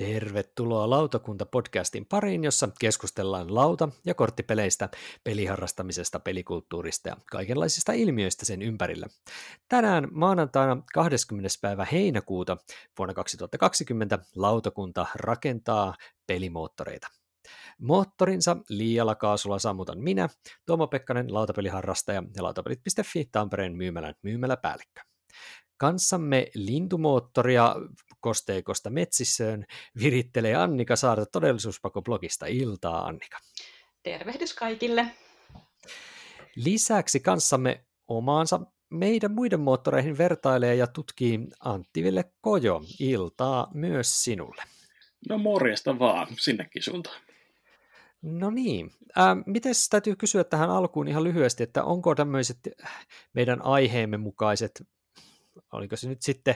Tervetuloa Lautakunta-podcastin pariin, jossa keskustellaan lauta- ja korttipeleistä, peliharrastamisesta, pelikulttuurista ja kaikenlaisista ilmiöistä sen ympärillä. Tänään maanantaina 20. päivä heinäkuuta vuonna 2020 lautakunta rakentaa pelimoottoreita. Moottorinsa liialla kaasulla sammutan minä, Tuomo Pekkanen, lautapeliharrastaja ja lautapelit.fi Tampereen myymälän myymäläpäällikkö. Kanssamme lintumoottoria kosteikosta metsissöön virittelee Annika Saarta todellisuuspako-blogista. Iltaa Annika. Tervehdys kaikille. Lisäksi kanssamme omaansa meidän muiden moottoreihin vertailee ja tutkii Antti Ville Kojo. Iltaa myös sinulle. No morjesta vaan, sinnekin suuntaan. No niin. Äh, Miten täytyy kysyä tähän alkuun ihan lyhyesti, että onko tämmöiset meidän aiheemme mukaiset oliko se nyt sitten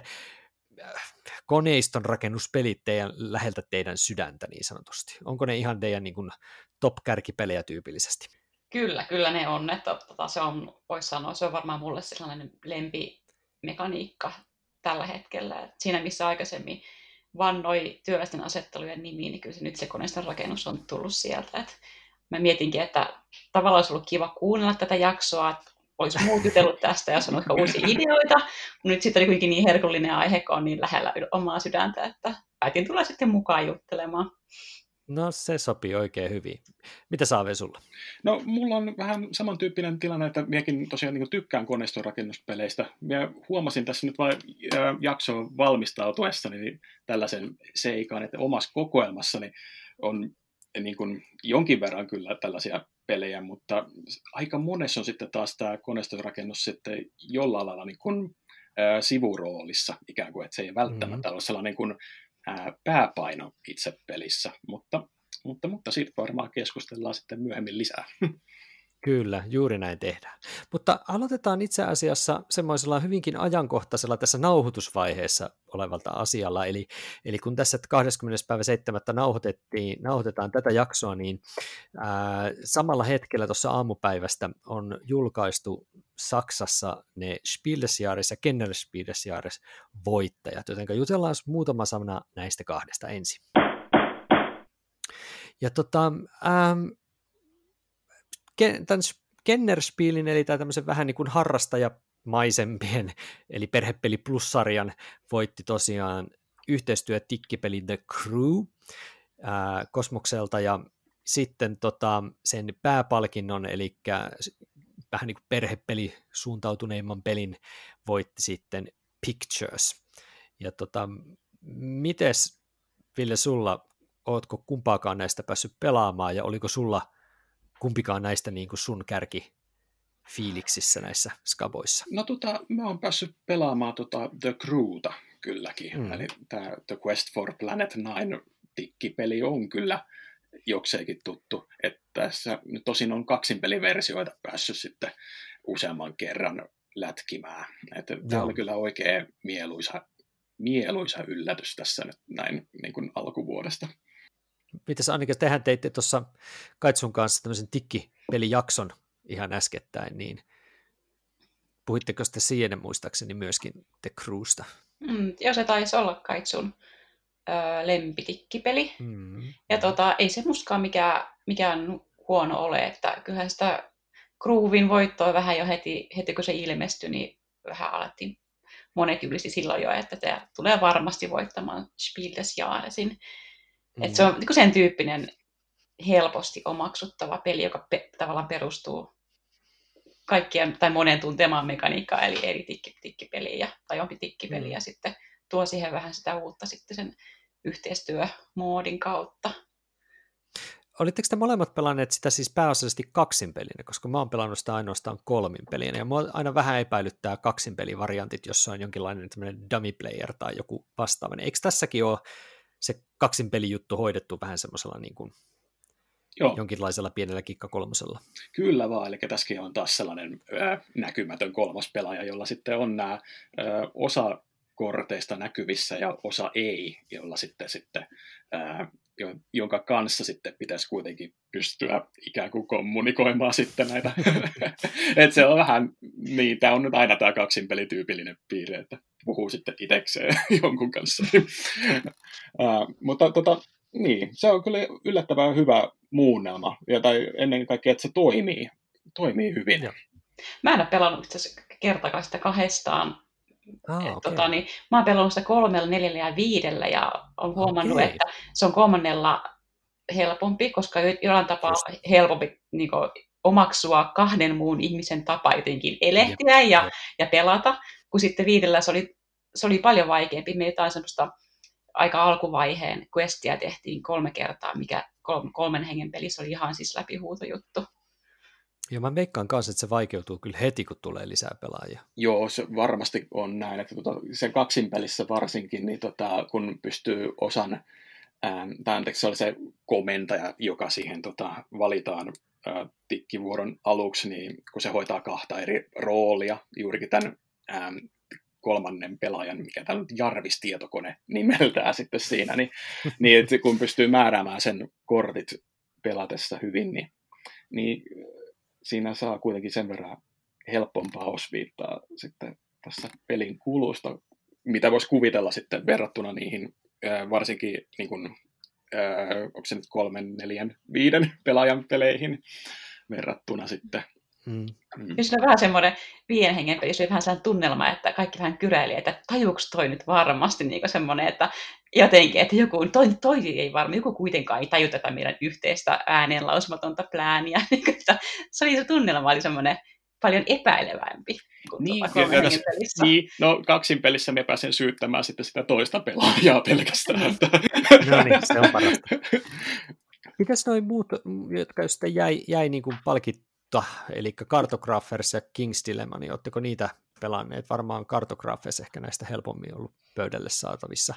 äh, koneiston rakennuspelit teidän, läheltä teidän sydäntä niin sanotusti? Onko ne ihan teidän niin kuin, top-kärkipelejä tyypillisesti? Kyllä, kyllä ne on. Että, tota, se on, voisi sanoa, se on varmaan mulle sellainen lempimekaniikka tällä hetkellä. Et siinä missä aikaisemmin vannoi työläisten asettelujen nimiin, niin kyllä se nyt se koneiston rakennus on tullut sieltä. Et mä mietinkin, että tavallaan olisi ollut kiva kuunnella tätä jaksoa, olisi muut jutellut tästä ja sanonut uusia ideoita. Nyt sitten oli kuitenkin niin herkullinen aihe, kun on niin lähellä omaa sydäntä, että päätin tulla sitten mukaan juttelemaan. No se sopii oikein hyvin. Mitä saa sulla? No mulla on vähän samantyyppinen tilanne, että minäkin tosiaan niin tykkään koneistorakennuspeleistä. Minä huomasin tässä nyt vain jaksoon valmistautuessani niin tällaisen seikan, että omassa kokoelmassani on niin kuin jonkin verran kyllä tällaisia pelejä, mutta aika monessa on sitten taas tämä koneistorakennus sitten jollain lailla niin kuin, sivuroolissa ikään kuin, että se ei välttämättä mm-hmm. ole sellainen kuin, ää, pääpaino itse pelissä, mutta, mutta, mutta siitä varmaan keskustellaan sitten myöhemmin lisää. Kyllä, juuri näin tehdään. Mutta aloitetaan itse asiassa semmoisella hyvinkin ajankohtaisella tässä nauhoitusvaiheessa olevalta asialla. Eli, eli kun tässä 20. päivä 7. Nauhoitettiin, nauhoitetaan tätä jaksoa, niin ää, samalla hetkellä tuossa aamupäivästä on julkaistu Saksassa ne Spielesjahres ja Kenner Spielesjahres voittajat, joten jutellaan muutama sana näistä kahdesta ensin. Ja tota, ähm, tämän Kennerspielin, eli tämä tämmöisen vähän niin kuin harrastajamaisempien, eli perhepeli plus-sarjan voitti tosiaan yhteistyö tikkipeli The Crew ää, Kosmokselta, ja sitten tota, sen pääpalkinnon, eli vähän niin kuin perhepeli suuntautuneimman pelin voitti sitten Pictures. Ja tota, mites Ville sulla, ootko kumpaakaan näistä päässyt pelaamaan ja oliko sulla kumpikaan näistä niin kuin sun kärki fiiliksissä näissä skaboissa? No tota, mä oon päässyt pelaamaan tota The Crewta kylläkin. Mm. Eli tämä The Quest for Planet 9 tikkipeli on kyllä jokseenkin tuttu. Että tässä nyt tosin on kaksinpeliversioita päässyt sitten useamman kerran lätkimään. Että tämä oli kyllä oikein mieluisa, mieluisa yllätys tässä nyt näin niin kuin alkuvuodesta. Mitäs Annika, tehän teitte tuossa Kaitsun kanssa tämmöisen tikkipelijakson ihan äskettäin, niin puhuitteko sitten siihen muistaakseni myöskin The Crewsta? Mm, joo, se taisi olla Kaitsun ö, lempitikkipeli. Mm. Ja tota, ei se muskaan mikään, mikään huono ole, että kyllähän sitä Groovin voittoa vähän jo heti, heti kun se ilmestyi, niin vähän alettiin monet ylisi silloin jo, että tämä tulee varmasti voittamaan Spiel des Jahresin. Mm. Et se on niin sen tyyppinen helposti omaksuttava peli, joka pe- tavallaan perustuu kaikkien tai monen tuntemaan mekaniikkaan, eli eri tikki, tikkipeliä tai jompi tikkipeli, mm. ja sitten tuo siihen vähän sitä uutta sitten sen yhteistyömoodin kautta. Olitteko te molemmat pelanneet sitä siis pääasiallisesti kaksinpelinä, koska mä oon pelannut sitä ainoastaan kolmin pelinä, ja mua aina vähän epäilyttää kaksinpelivariantit, jossa on jonkinlainen dummy player tai joku vastaava. Eikö tässäkin ole se kaksin pelijuttu hoidettu vähän semmoisella niin kuin Joo. jonkinlaisella pienellä kikkakolmosella. Kyllä vaan, eli tässäkin on taas sellainen ö, näkymätön kolmas pelaaja, jolla sitten on nämä ö, osa korteista näkyvissä ja osa ei, jolla sitten, sitten ö, jonka kanssa sitten pitäisi kuitenkin pystyä ikään kuin kommunikoimaan sitten näitä. että se on vähän, niin tämä on nyt aina tämä kaksinpelityypillinen piirre, että puhuu sitten itsekseen jonkun kanssa. uh, mutta tota, niin, se on kyllä yllättävän hyvä muunnelma, ja tai ennen kaikkea, että se toimii, toimii hyvin. Ja. Mä en ole pelannut itse asiassa kertakaan sitä kahdestaan. Ah, okay. tota, niin, mä oon pelannut sitä kolmella, neljällä ja viidellä ja on huomannut, okay. että se on kolmannella helpompi, koska jollain tapaa Just. helpompi niin kuin, omaksua kahden muun ihmisen tapa jotenkin elehtiä ja, ja, ja pelata, kun sitten viidellä se oli, se oli paljon vaikeampi. Me jotain semmoista aika alkuvaiheen questia tehtiin kolme kertaa, mikä kolmen hengen pelissä oli ihan siis läpihuutojuttu. Joo, mä veikkaan kanssa, että se vaikeutuu kyllä heti, kun tulee lisää pelaajia. Joo, se varmasti on näin, että tuota, sen kaksin pelissä varsinkin, niin tota, kun pystyy osan, ää, tai anteeksi, se oli se komentaja, joka siihen tota, valitaan ää, tikkivuoron aluksi, niin kun se hoitaa kahta eri roolia, juurikin tämän ää, kolmannen pelaajan, mikä tämä nyt Jarvis-tietokone nimeltään sitten siinä, niin, niin että kun pystyy määräämään sen kortit pelatessa hyvin, niin, niin siinä saa kuitenkin sen verran helpompaa osviittaa sitten tässä pelin kulusta, mitä voisi kuvitella sitten verrattuna niihin varsinkin niin kuin, onko se nyt kolmen, neljän, viiden pelaajan peleihin verrattuna sitten Mm. Jos on vähän semmoinen viien hengen peli, on vähän sellainen tunnelma, että kaikki vähän kyräili, että tajuuks toi nyt varmasti niin semmoinen, että jotenkin, että joku, toi, toi ei varmaan, joku kuitenkaan ei taju tätä meidän yhteistä ääneen lausumatonta plääniä. Niin, että se oli se tunnelma, oli semmoinen paljon epäilevämpi kuin niin, tuota niin, no kaksin pelissä me pääsen syyttämään sitten sitä toista pelaajaa pelkästään. no niin, se on parasta. Mitäs noin muut, jotka sitten jäi, jäi niin kuin palkit, uutta, eli Cartographers ja King's Dilemma, niin oletteko niitä pelanneet? Varmaan Cartographers ehkä näistä helpommin ollut pöydälle saatavissa.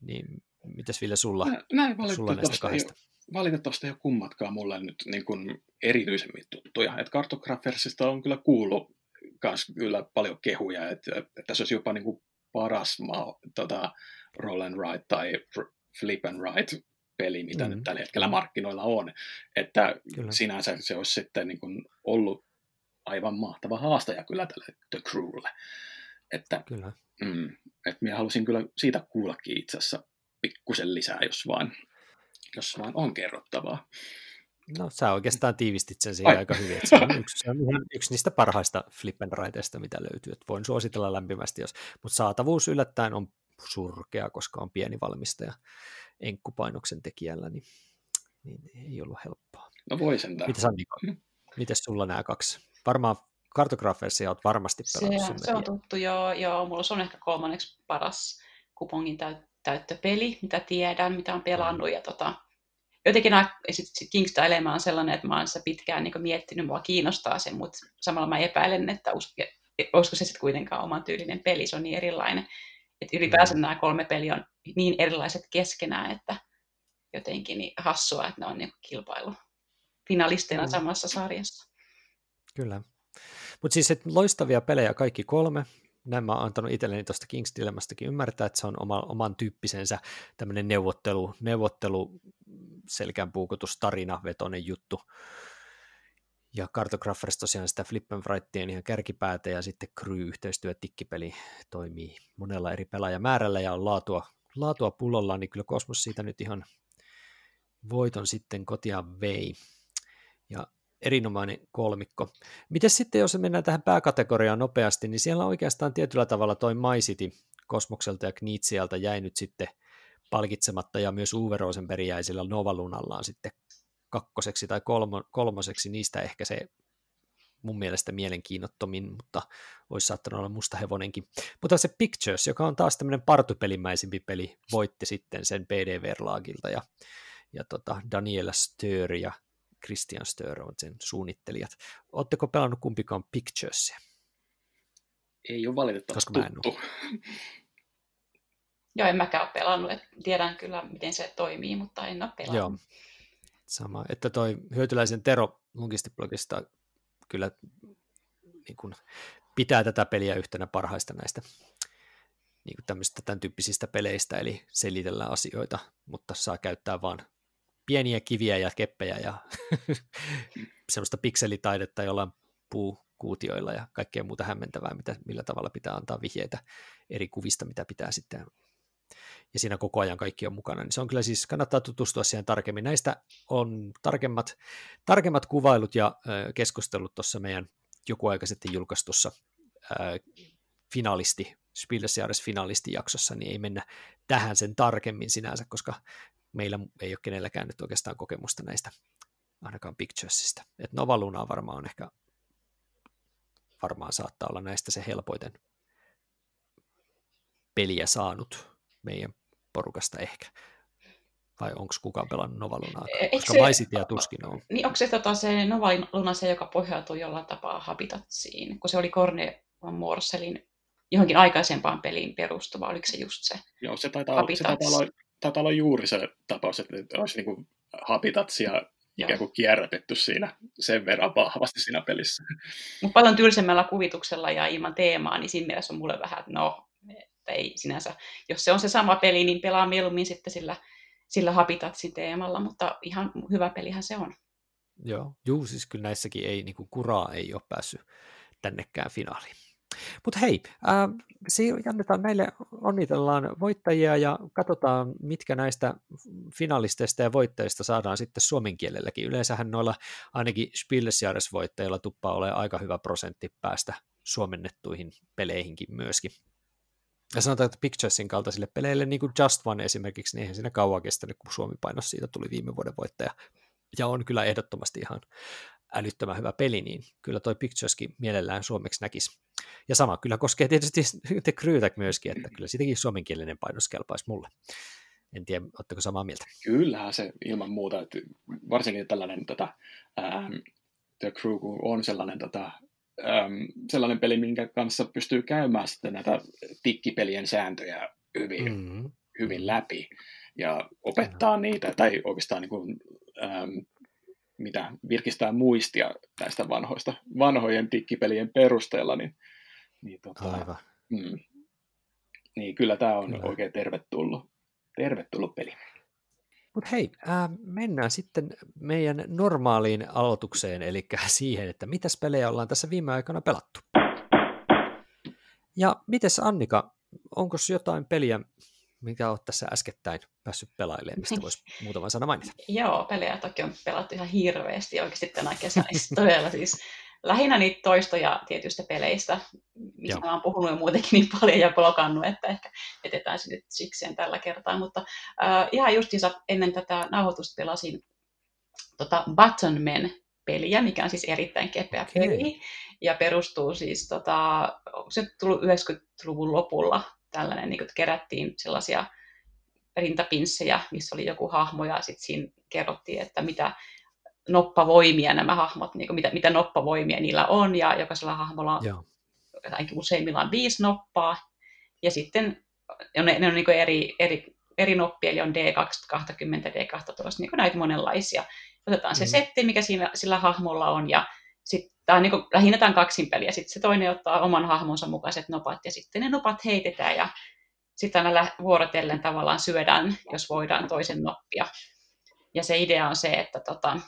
Niin mitäs Ville sulla, Näin sulla näistä kahdesta? Ei, valitettavasti ei ole kummatkaan mulle nyt niin kuin erityisemmin tuttuja. Et Cartographersista on kyllä kuullut kans kyllä paljon kehuja, että, että se olisi jopa niin kuin paras maa, tota, roll and write tai flip and write peli, mitä mm. nyt tällä hetkellä markkinoilla on. Että kyllä. sinänsä se olisi sitten niin kuin ollut aivan mahtava haastaja kyllä tälle The Crewlle. Että, kyllä. Mm, että minä halusin kyllä siitä kuullakin itse asiassa pikkusen lisää, jos vain, jos vain on kerrottavaa. No sä oikeastaan tiivistit sen siihen Ai. aika hyvin, että se on yksi, se on ihan yksi niistä parhaista flip and mitä löytyy, että voin suositella lämpimästi, jos, mutta saatavuus yllättäen on surkea, koska on pieni valmistaja enkkupainoksen tekijällä, niin, niin ei ollut helppoa. No voi sentään. Mitäs Annika? Mm. Mites sulla nämä kaksi? Varmaan kartografeissa olet varmasti pelannut. Se, se on tuttu, joo, joo. Mulla on ehkä kolmanneksi paras kupongin täyttöpeli, mitä tiedän, mitä on pelannut. Mm. Ja tota, jotenkin nämä, King's Dilemma on sellainen, että mä oon sitä pitkään niin miettinyt, mua kiinnostaa se, mutta samalla mä epäilen, että olisiko se sitten kuitenkaan oman tyylinen peli, se on niin erilainen. Että ylipäänsä mm. nämä kolme peliä on niin erilaiset keskenään, että jotenkin niin hassua, että ne on niin kilpailu finalisteina mm. samassa sarjassa. Kyllä. Mutta siis että loistavia pelejä kaikki kolme. Näin mä oon antanut itselleni tuosta King's Dilemmastakin ymmärtää, että se on oma, oman tyyppisensä tämmöinen neuvottelu, neuvottelu selkään puukotus, tarina, vetonen juttu. Ja Cartographers tosiaan sitä Flip and Wrightien ihan kärkipäätä ja sitten Crew-yhteistyö tikkipeli toimii monella eri pelaajamäärällä ja on laatua, laatua pullollaan, niin kyllä Kosmos siitä nyt ihan voiton sitten kotia vei. Ja erinomainen kolmikko. Miten sitten, jos mennään tähän pääkategoriaan nopeasti, niin siellä oikeastaan tietyllä tavalla toi MyCity Kosmokselta ja Knitsialta jäi nyt sitten palkitsematta, ja myös Uwe Rosenberg jäi sillä Novalunallaan sitten kakkoseksi tai kolmo, kolmoseksi, niistä ehkä se mun mielestä mielenkiinnottomin, mutta olisi saattanut olla musta hevonenkin. Mutta se Pictures, joka on taas tämmöinen partupelimäisempi peli, voitti sitten sen PD Verlagilta ja, ja tota Daniela Stör ja Christian Stör on sen suunnittelijat. Oletteko pelannut kumpikaan Picturesia? Ei ole valitettavasti Koska tuttu. Joo, en mäkään ole pelannut. tiedän kyllä, miten se toimii, mutta en ole pelannut. Joo. Sama, että toi hyötyläisen Tero Lunkistiblogista kyllä niin kuin pitää tätä peliä yhtenä parhaista näistä niin kuin tämän tyyppisistä peleistä, eli selitellään asioita, mutta saa käyttää vain pieniä kiviä ja keppejä ja semmoista pikselitaidetta jollain puukuutioilla ja kaikkea muuta hämmentävää, mitä, millä tavalla pitää antaa vihjeitä eri kuvista, mitä pitää sitten ja siinä koko ajan kaikki on mukana, niin se on kyllä siis, kannattaa tutustua siihen tarkemmin. Näistä on tarkemmat, tarkemmat kuvailut ja keskustelut tuossa meidän joku aika sitten julkaistussa äh, finalisti, Spielesjahres finalistijaksossa, niin ei mennä tähän sen tarkemmin sinänsä, koska meillä ei ole kenelläkään nyt oikeastaan kokemusta näistä, ainakaan Picturesista. Että Nova Luna varmaan on ehkä, varmaan saattaa olla näistä se helpoiten peliä saanut meidän porukasta ehkä. Vai onko kukaan pelannut Nova Lunaa? E, Koska se, tuskin on. Niin onko se, tota, se Nova Luna se, joka pohjautuu jollain tapaa Habitatsiin? Kun se oli Korne van Morselin johonkin aikaisempaan peliin perustuva, oliko se just se Joo, se taitaa, se taitaa, olla, taitaa olla juuri se tapaus, että olisi niin kuin Habitatsia ikään kuin kierrätetty siinä sen verran vahvasti siinä pelissä. Mutta paljon tylsemmällä kuvituksella ja ilman teemaa, niin siinä mielessä on mulle vähän, että no, että ei sinänsä, jos se on se sama peli, niin pelaa mieluummin sitten sillä, sillä Habitatsin teemalla, mutta ihan hyvä pelihän se on. Joo, juu, siis kyllä näissäkin ei, niin kuin kuraa ei ole päässyt tännekään finaaliin. Mutta hei, äh, annetaan näille, onnitellaan voittajia ja katsotaan, mitkä näistä finalisteista ja voittajista saadaan sitten suomen kielelläkin. Yleensähän noilla ainakin Spillesjärjesvoittajilla tuppaa ole aika hyvä prosentti päästä suomennettuihin peleihinkin myöskin. Ja sanotaan, että Picturesin kaltaisille peleille, niin kuin Just One esimerkiksi, niin eihän siinä kauan kestänyt, kun Suomi painos siitä tuli viime vuoden voittaja. Ja on kyllä ehdottomasti ihan älyttömän hyvä peli, niin kyllä toi Pictureskin mielellään suomeksi näkisi. Ja sama kyllä koskee tietysti The Crewtä myöskin, että kyllä siitäkin suomenkielinen painos kelpaisi mulle. En tiedä, oletteko samaa mieltä? Kyllähän se ilman muuta, että varsinkin tällainen tota, ähm, The Crew on sellainen tota, äm, sellainen peli, minkä kanssa pystyy käymään sitten näitä tikkipelien sääntöjä hyvin, mm-hmm. hyvin läpi ja opettaa mm-hmm. niitä, tai oikeastaan niin kuin, äm, mitä virkistää muistia näistä vanhoista, vanhojen tikkipelien perusteella, niin, niin, tota, Aivan. Mm, niin kyllä tämä on kyllä. oikein tervetullut, tervetullut peli. Mutta hei, äh, mennään sitten meidän normaaliin aloitukseen, eli siihen, että mitä pelejä ollaan tässä viime aikana pelattu. Ja mites Annika, onko jotain peliä, mikä olet tässä äskettäin päässyt pelailemaan, mistä voisi muutaman sana mainita? Joo, pelejä toki on pelattu ihan hirveästi oikeasti tänä kesänä. todella siis lähinnä niitä toistoja tietyistä peleistä, mistä mä oon puhunut jo muutenkin niin paljon ja blogannut, että ehkä etetään se nyt sikseen tällä kertaa. Mutta äh, ihan justiinsa ennen tätä nauhoitusta pelasin tota Button Men peliä, mikä on siis erittäin kepeä okay. peli. Ja perustuu siis, tota, se tullut 90-luvun lopulla tällainen, niin että kerättiin sellaisia rintapinssejä, missä oli joku hahmo, ja sitten siinä kerrottiin, että mitä noppavoimia nämä hahmot, niin kuin mitä, mitä noppavoimia niillä on, ja jokaisella hahmolla on, ainakin useimmillaan viisi noppaa, ja sitten ne, ne on niin eri, eri, eri noppia, eli on D20, D12, niin kuin näitä monenlaisia. Otetaan se mm. setti, mikä siinä, sillä hahmolla on, ja sitten tämä on niin kuin, lähinnä tämän kaksin peliä. Sitten se toinen ottaa oman hahmonsa mukaiset nopat, ja sitten ne nopat heitetään, ja sitten aina vuorotellen tavallaan syödään, jos voidaan, toisen noppia. Ja se idea on se, että tota,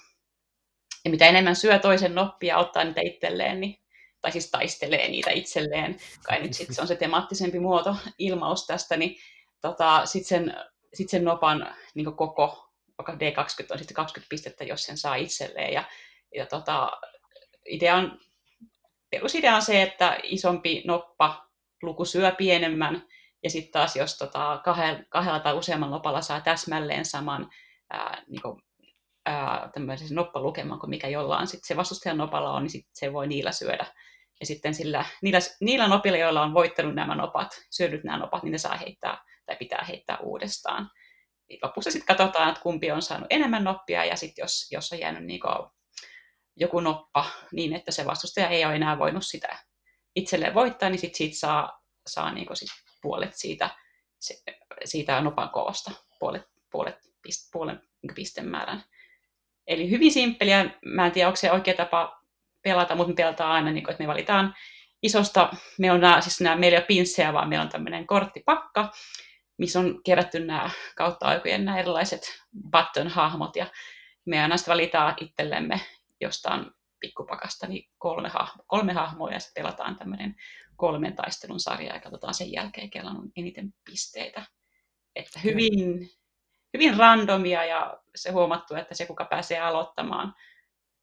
ja mitä enemmän syö toisen noppia, ottaa niitä itselleen, niin, tai siis taistelee niitä itselleen, kai nyt sitten se on se temaattisempi muoto, ilmaus tästä, niin tota, sitten sen, sit sen nopan niin koko, vaikka D20 on sitten 20 pistettä, jos sen saa itselleen. Ja, ja tota, idea on, perusidea on se, että isompi noppa luku syö pienemmän, ja sitten taas jos tota, kahdella, tai useamman nopalla saa täsmälleen saman ää, niin tämmöisen noppalukeman kuin mikä jollain sitten se vastustajan nopalla on, niin sit se voi niillä syödä. Ja sitten sillä, niillä, niillä nopilla, joilla on voittanut nämä nopat, syödyt nämä nopat, niin ne saa heittää tai pitää heittää uudestaan. Lopussa sitten katsotaan, että kumpi on saanut enemmän noppia, ja sitten jos, jos on jäänyt niin joku noppa niin, että se vastustaja ei ole enää voinut sitä itselleen voittaa, niin sitten siitä saa, saa niin sit puolet siitä, siitä nopan koosta, puolet, puolet, pist, puolen niin pistemäärän. Eli hyvin simppeliä. Mä en tiedä, onko se oikea tapa pelata, mutta me pelataan aina, niin kuin, että me valitaan isosta, meillä on nämä, siis nämä, meillä ei ole pinssejä, vaan meillä on tämmöinen korttipakka, missä on kerätty nämä kautta aikojen nämä erilaiset button-hahmot, ja me aina valitaan itsellemme jostain pikkupakasta niin kolme, hahmo, kolme hahmoa, ja sitten pelataan tämmöinen kolmen taistelun sarja, ja katsotaan sen jälkeen, kellä on eniten pisteitä. Että hyvin, hyvin randomia, ja se huomattu, että se, kuka pääsee aloittamaan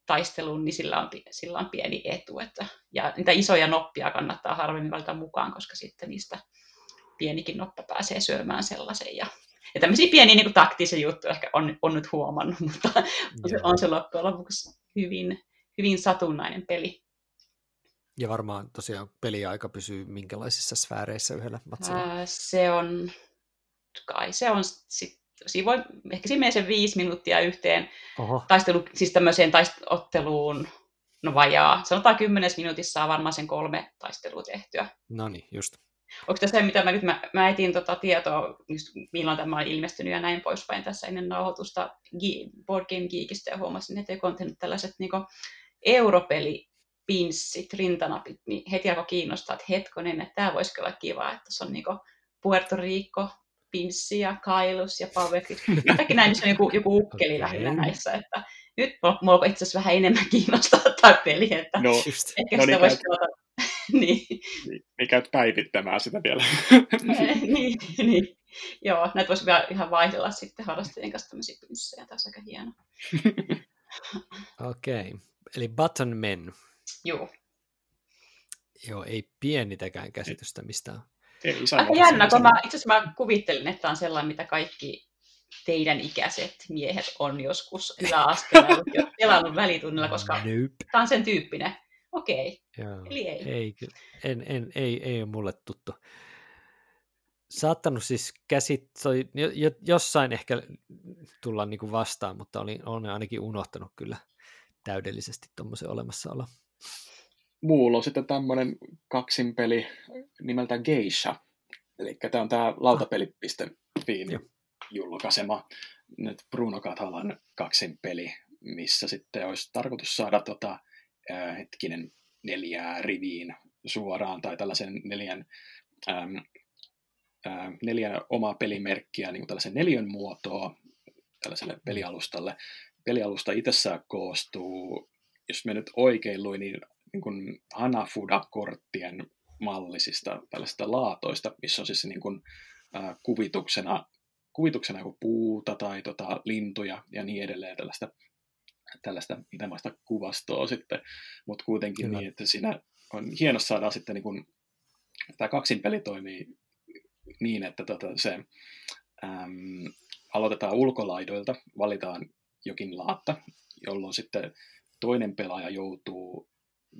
taisteluun, niin sillä on, sillä on pieni etu. Että, ja niitä isoja noppia kannattaa harvemmin valita mukaan, koska sitten niistä pienikin noppa pääsee syömään sellaisen. Ja, ja tämmöisiä pieniä niin kuin, taktisia juttuja ehkä on, on nyt huomannut, mutta on se, on se loppujen lopuksi hyvin, hyvin satunnainen peli. Ja varmaan tosiaan peliaika pysyy minkälaisissa sfääreissä yhdellä matsilla? Ää, se on, kai se on sit siinä voi, ehkä siinä menee se viisi minuuttia yhteen Oho. taistelu, siis tämmöiseen taistotteluun, no vajaa. Sanotaan kymmenes minuutissa saa varmaan sen kolme taistelua tehtyä. No niin, just. Onko tässä se, mitä mä nyt, mä, mä etin tota tietoa, just milloin tämä on ilmestynyt ja näin poispäin tässä ennen nauhoitusta Board Game Geekistä ja huomasin, että joku on tehnyt tällaiset niin europeli pinssit, rintanapit, niin heti alkoi kiinnostaa, että hetkonen, että tämä voisi olla kiva, että se on niin Puerto Rico, Pinssi ja Kailus ja Pavekki. Jotakin näin, missä on joku, joku ukkeli okay. lähinnä näissä. Että nyt mulla itse asiassa vähän enemmän kiinnostaa tämä peli, että no, just, ehkä no, sitä niin voisi käyt, niin. niin. Niin käyt päivittämään sitä vielä. niin, niin. Joo, näitä voisi vielä ihan vaihdella sitten harrastajien kanssa tämmöisiä pinssejä. Tämä aika hieno. Okei, okay. eli Button Men. Joo. Joo, ei pienitäkään käsitystä mistään ei Aika jännä, kun mä, itse asiassa mä kuvittelin, että on sellainen, mitä kaikki teidän ikäiset miehet on joskus yläasteella pelannut välitunnilla, koska nope. tämä on sen tyyppinen. Okei, okay. eli ei. Ei, en, en, ei, ei ole mulle tuttu. Saattanut siis käsit, jossain ehkä tulla niin kuin vastaan, mutta olin, olen ainakin unohtanut kyllä täydellisesti tuommoisen olemassaolo. Mulla on sitten tämmöinen kaksinpeli nimeltä Geisha. Eli tämä on tämä lautapeli.fiin julkaisema nyt Bruno Katalan kaksinpeli, missä sitten olisi tarkoitus saada tota, äh, hetkinen neljää riviin suoraan tai tällaisen neljän, ähm, äh, neljän omaa pelimerkkiä, niin kuin tällaisen neljän muotoa tällaiselle pelialustalle. Pelialusta itsessään koostuu, jos me nyt oikein luin, niin niin kuin Hanafuda-korttien mallisista tällaisista laatoista, missä on siis niin kuin, äh, kuvituksena, kuvituksena joku puuta tai tota, lintuja ja niin edelleen tällaista, tällaista itämaista kuvastoa sitten, mutta kuitenkin Kyllä. niin, että siinä on hieno saada sitten niin kuin, tämä kaksinpeli toimii niin, että tota, se äm, aloitetaan ulkolaidoilta, valitaan jokin laatta, jolloin sitten toinen pelaaja joutuu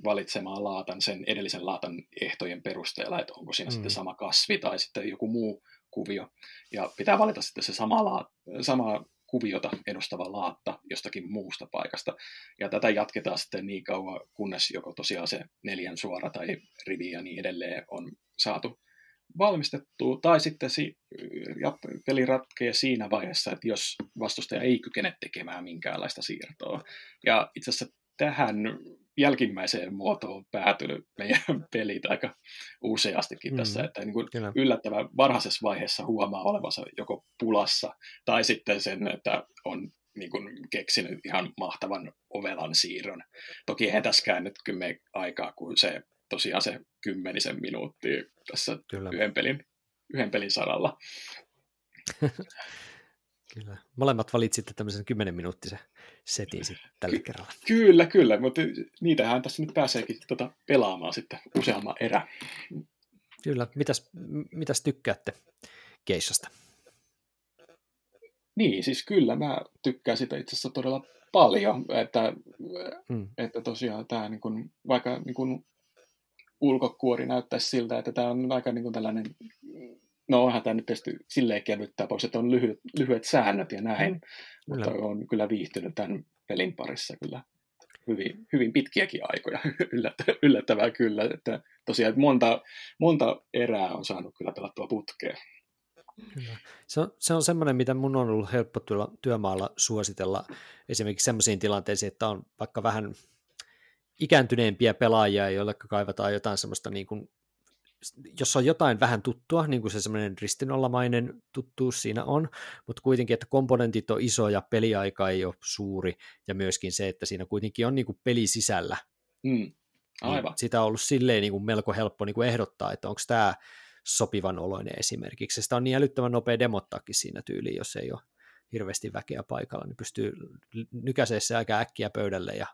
valitsemaan laatan sen edellisen laatan ehtojen perusteella, että onko siinä mm. sitten sama kasvi tai sitten joku muu kuvio. Ja pitää valita sitten se sama, la- sama kuviota edustava laatta jostakin muusta paikasta. Ja tätä jatketaan sitten niin kauan, kunnes joko tosiaan se neljän suora tai rivi ja niin edelleen on saatu valmistettu, tai sitten si- peli ratkee siinä vaiheessa, että jos vastustaja ei kykene tekemään minkäänlaista siirtoa. Ja itse asiassa tähän jälkimmäiseen muotoon päätynyt meidän pelit aika useastikin mm, tässä, että niin kuin yllättävän varhaisessa vaiheessa huomaa olevansa joko pulassa tai sitten sen, että on niin kuin keksinyt ihan mahtavan ovelan siirron. Toki eihän tässäkään nyt kymme aikaa, kun se tosiaan se kymmenisen minuuttia tässä Kyllä. yhden pelin, yhden pelin saralla. Kyllä. Molemmat valitsitte tämmöisen 10 minuuttisen setin sitten tällä kerralla. Kyllä, kyllä, mutta niitähän tässä nyt pääseekin tota pelaamaan sitten useamman erä. Kyllä. Mitäs, mitäs tykkäätte keissasta? Niin, siis kyllä mä tykkään sitä itse asiassa todella paljon, että, hmm. että tosiaan tämä niin kun, vaikka niin kun ulkokuori näyttäisi siltä, että tämä on aika niin kun tällainen no onhan tämä nyt tietysti silleen kevyt tapaus, että on lyhyet, lyhyet säännöt ja näin, mm. mutta on kyllä viihtynyt tämän pelin parissa kyllä hyvin, hyvin pitkiäkin aikoja, yllättävää kyllä, että tosiaan monta, monta erää on saanut kyllä pelattua putkeen. Kyllä. Se on, se on semmoinen, mitä mun on ollut helppo työmaalla suositella esimerkiksi semmoisiin tilanteisiin, että on vaikka vähän ikääntyneempiä pelaajia, joille kaivataan jotain semmoista niin kuin jos on jotain vähän tuttua, niin kuin se semmoinen ristinollamainen tuttuus siinä on, mutta kuitenkin, että komponentit on isoja, peliaika ei ole suuri, ja myöskin se, että siinä kuitenkin on niin kuin peli sisällä. Mm. Aivan. Niin sitä on ollut silleen niin kuin melko helppo niin kuin ehdottaa, että onko tämä sopivan oloinen esimerkiksi. Sitä on niin älyttömän nopea demottaakin siinä tyyliin, jos ei ole hirveästi väkeä paikalla, niin pystyy nykäiseessä aika äkkiä pöydälle ja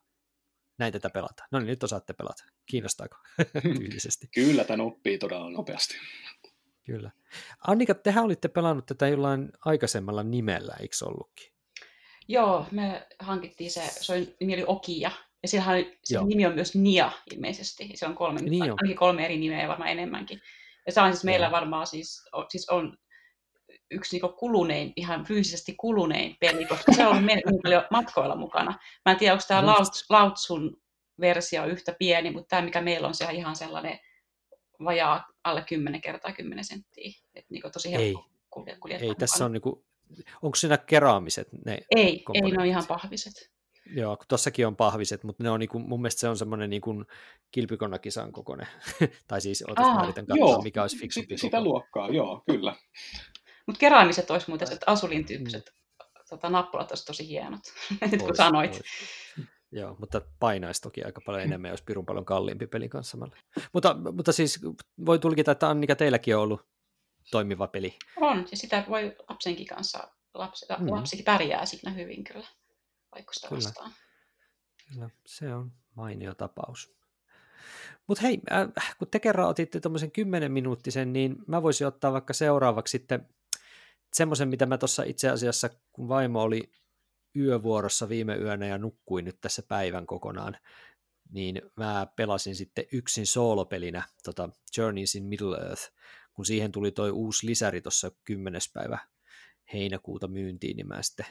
näin tätä pelata. No niin, nyt osaatte pelata. Kiinnostaako tyylisesti? Kyllä, tämän oppii todella nopeasti. Kyllä. Annika, tehän olitte pelannut tätä jollain aikaisemmalla nimellä, eikö ollutkin? Joo, me hankittiin se, se nimi oli Okia, ja sillähän se Joo. nimi on myös Nia ilmeisesti. Se on kolme, niin on. ainakin kolme eri nimeä ja varmaan enemmänkin. Ja se on siis meillä Joo. varmaan siis, siis on yksi niin kulunein, ihan fyysisesti kulunein peli, koska se on ollut niin paljon matkoilla mukana. Mä en tiedä, onko tämä Lautsun versio yhtä pieni, mutta tämä, mikä meillä on, se on ihan sellainen vajaa alle 10 kertaa 10 senttiä. Että niin tosi helppo ei. kuljettaa Ei, tässä on niin kuin, onko siinä keraamiset ne Ei, ei ne on ihan pahviset. Joo, kun tossakin on pahviset, mutta ne on niin kuin, mun mielestä se on semmoinen niin kuin kilpikonnakisan kokoinen. tai siis, ootas mä katsoa, joo, mikä olisi fiksu Sitä luokkaa, joo, kyllä. Mutta keraamiset olisi muuten, että asulin tyyppiset mm. tota, nappulat olisi tosi hienot, nyt kun sanoit. Ois. Joo, mutta painaisi toki aika paljon enemmän, jos pirun paljon kalliimpi pelin kanssa. Mutta, mutta siis voi tulkita, että Annika, teilläkin on ollut toimiva peli. On, ja sitä voi lapsenkin kanssa, lapsi, mm. lapsikin pärjää siinä hyvin kyllä, vaikka sitä kyllä. vastaan. Kyllä, se on mainio tapaus. Mutta hei, äh, kun te kerran otitte tuommoisen 10 minuuttisen, niin mä voisin ottaa vaikka seuraavaksi sitten semmoisen, mitä mä tuossa itse asiassa, kun vaimo oli yövuorossa viime yönä ja nukkuin nyt tässä päivän kokonaan, niin mä pelasin sitten yksin soolopelinä tota Journeys in Middle Earth, kun siihen tuli toi uusi lisäri tuossa 10. päivä heinäkuuta myyntiin, niin mä sitten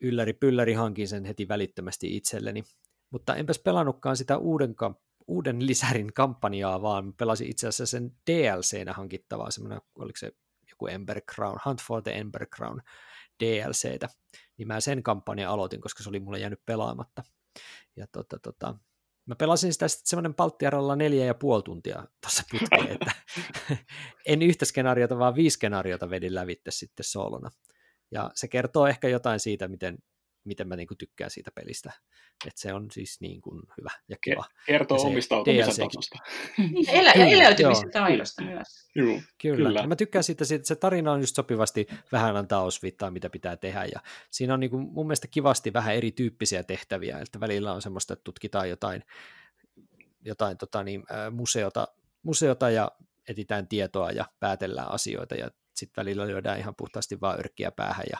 ylläri pylläri hankin sen heti välittömästi itselleni. Mutta enpäs pelannutkaan sitä uuden, uuden lisärin kampanjaa, vaan pelasin itse asiassa sen DLC-nä hankittavaa, semmoinen, oliko se joku Ember Crown, Hunt for the Ember Crown DLCtä, niin mä sen kampanjan aloitin, koska se oli mulle jäänyt pelaamatta. Ja tota, tota, mä pelasin sitä sitten semmoinen palttiaralla neljä ja puoli tuntia tuossa putkeen, että en yhtä skenaariota, vaan viisi skenaariota vedin lävitte sitten soolona. Ja se kertoo ehkä jotain siitä, miten miten mä niin kuin tykkään siitä pelistä. Että se on siis niin kuin hyvä ja kiva. Kertoo omistautumisen tasosta. Niin, elä, ja eläytymisen taidosta myös. Joo, kyllä. kyllä. Mä tykkään siitä, että se tarina on just sopivasti vähän antaa osvittaa, mitä pitää tehdä. Ja siinä on niin kuin mun mielestä kivasti vähän erityyppisiä tehtäviä, että välillä on semmoista, että tutkitaan jotain, jotain tota niin, museota, museota ja etitään tietoa ja päätellään asioita ja sitten välillä lyödään ihan puhtaasti vaan örkkiä päähän ja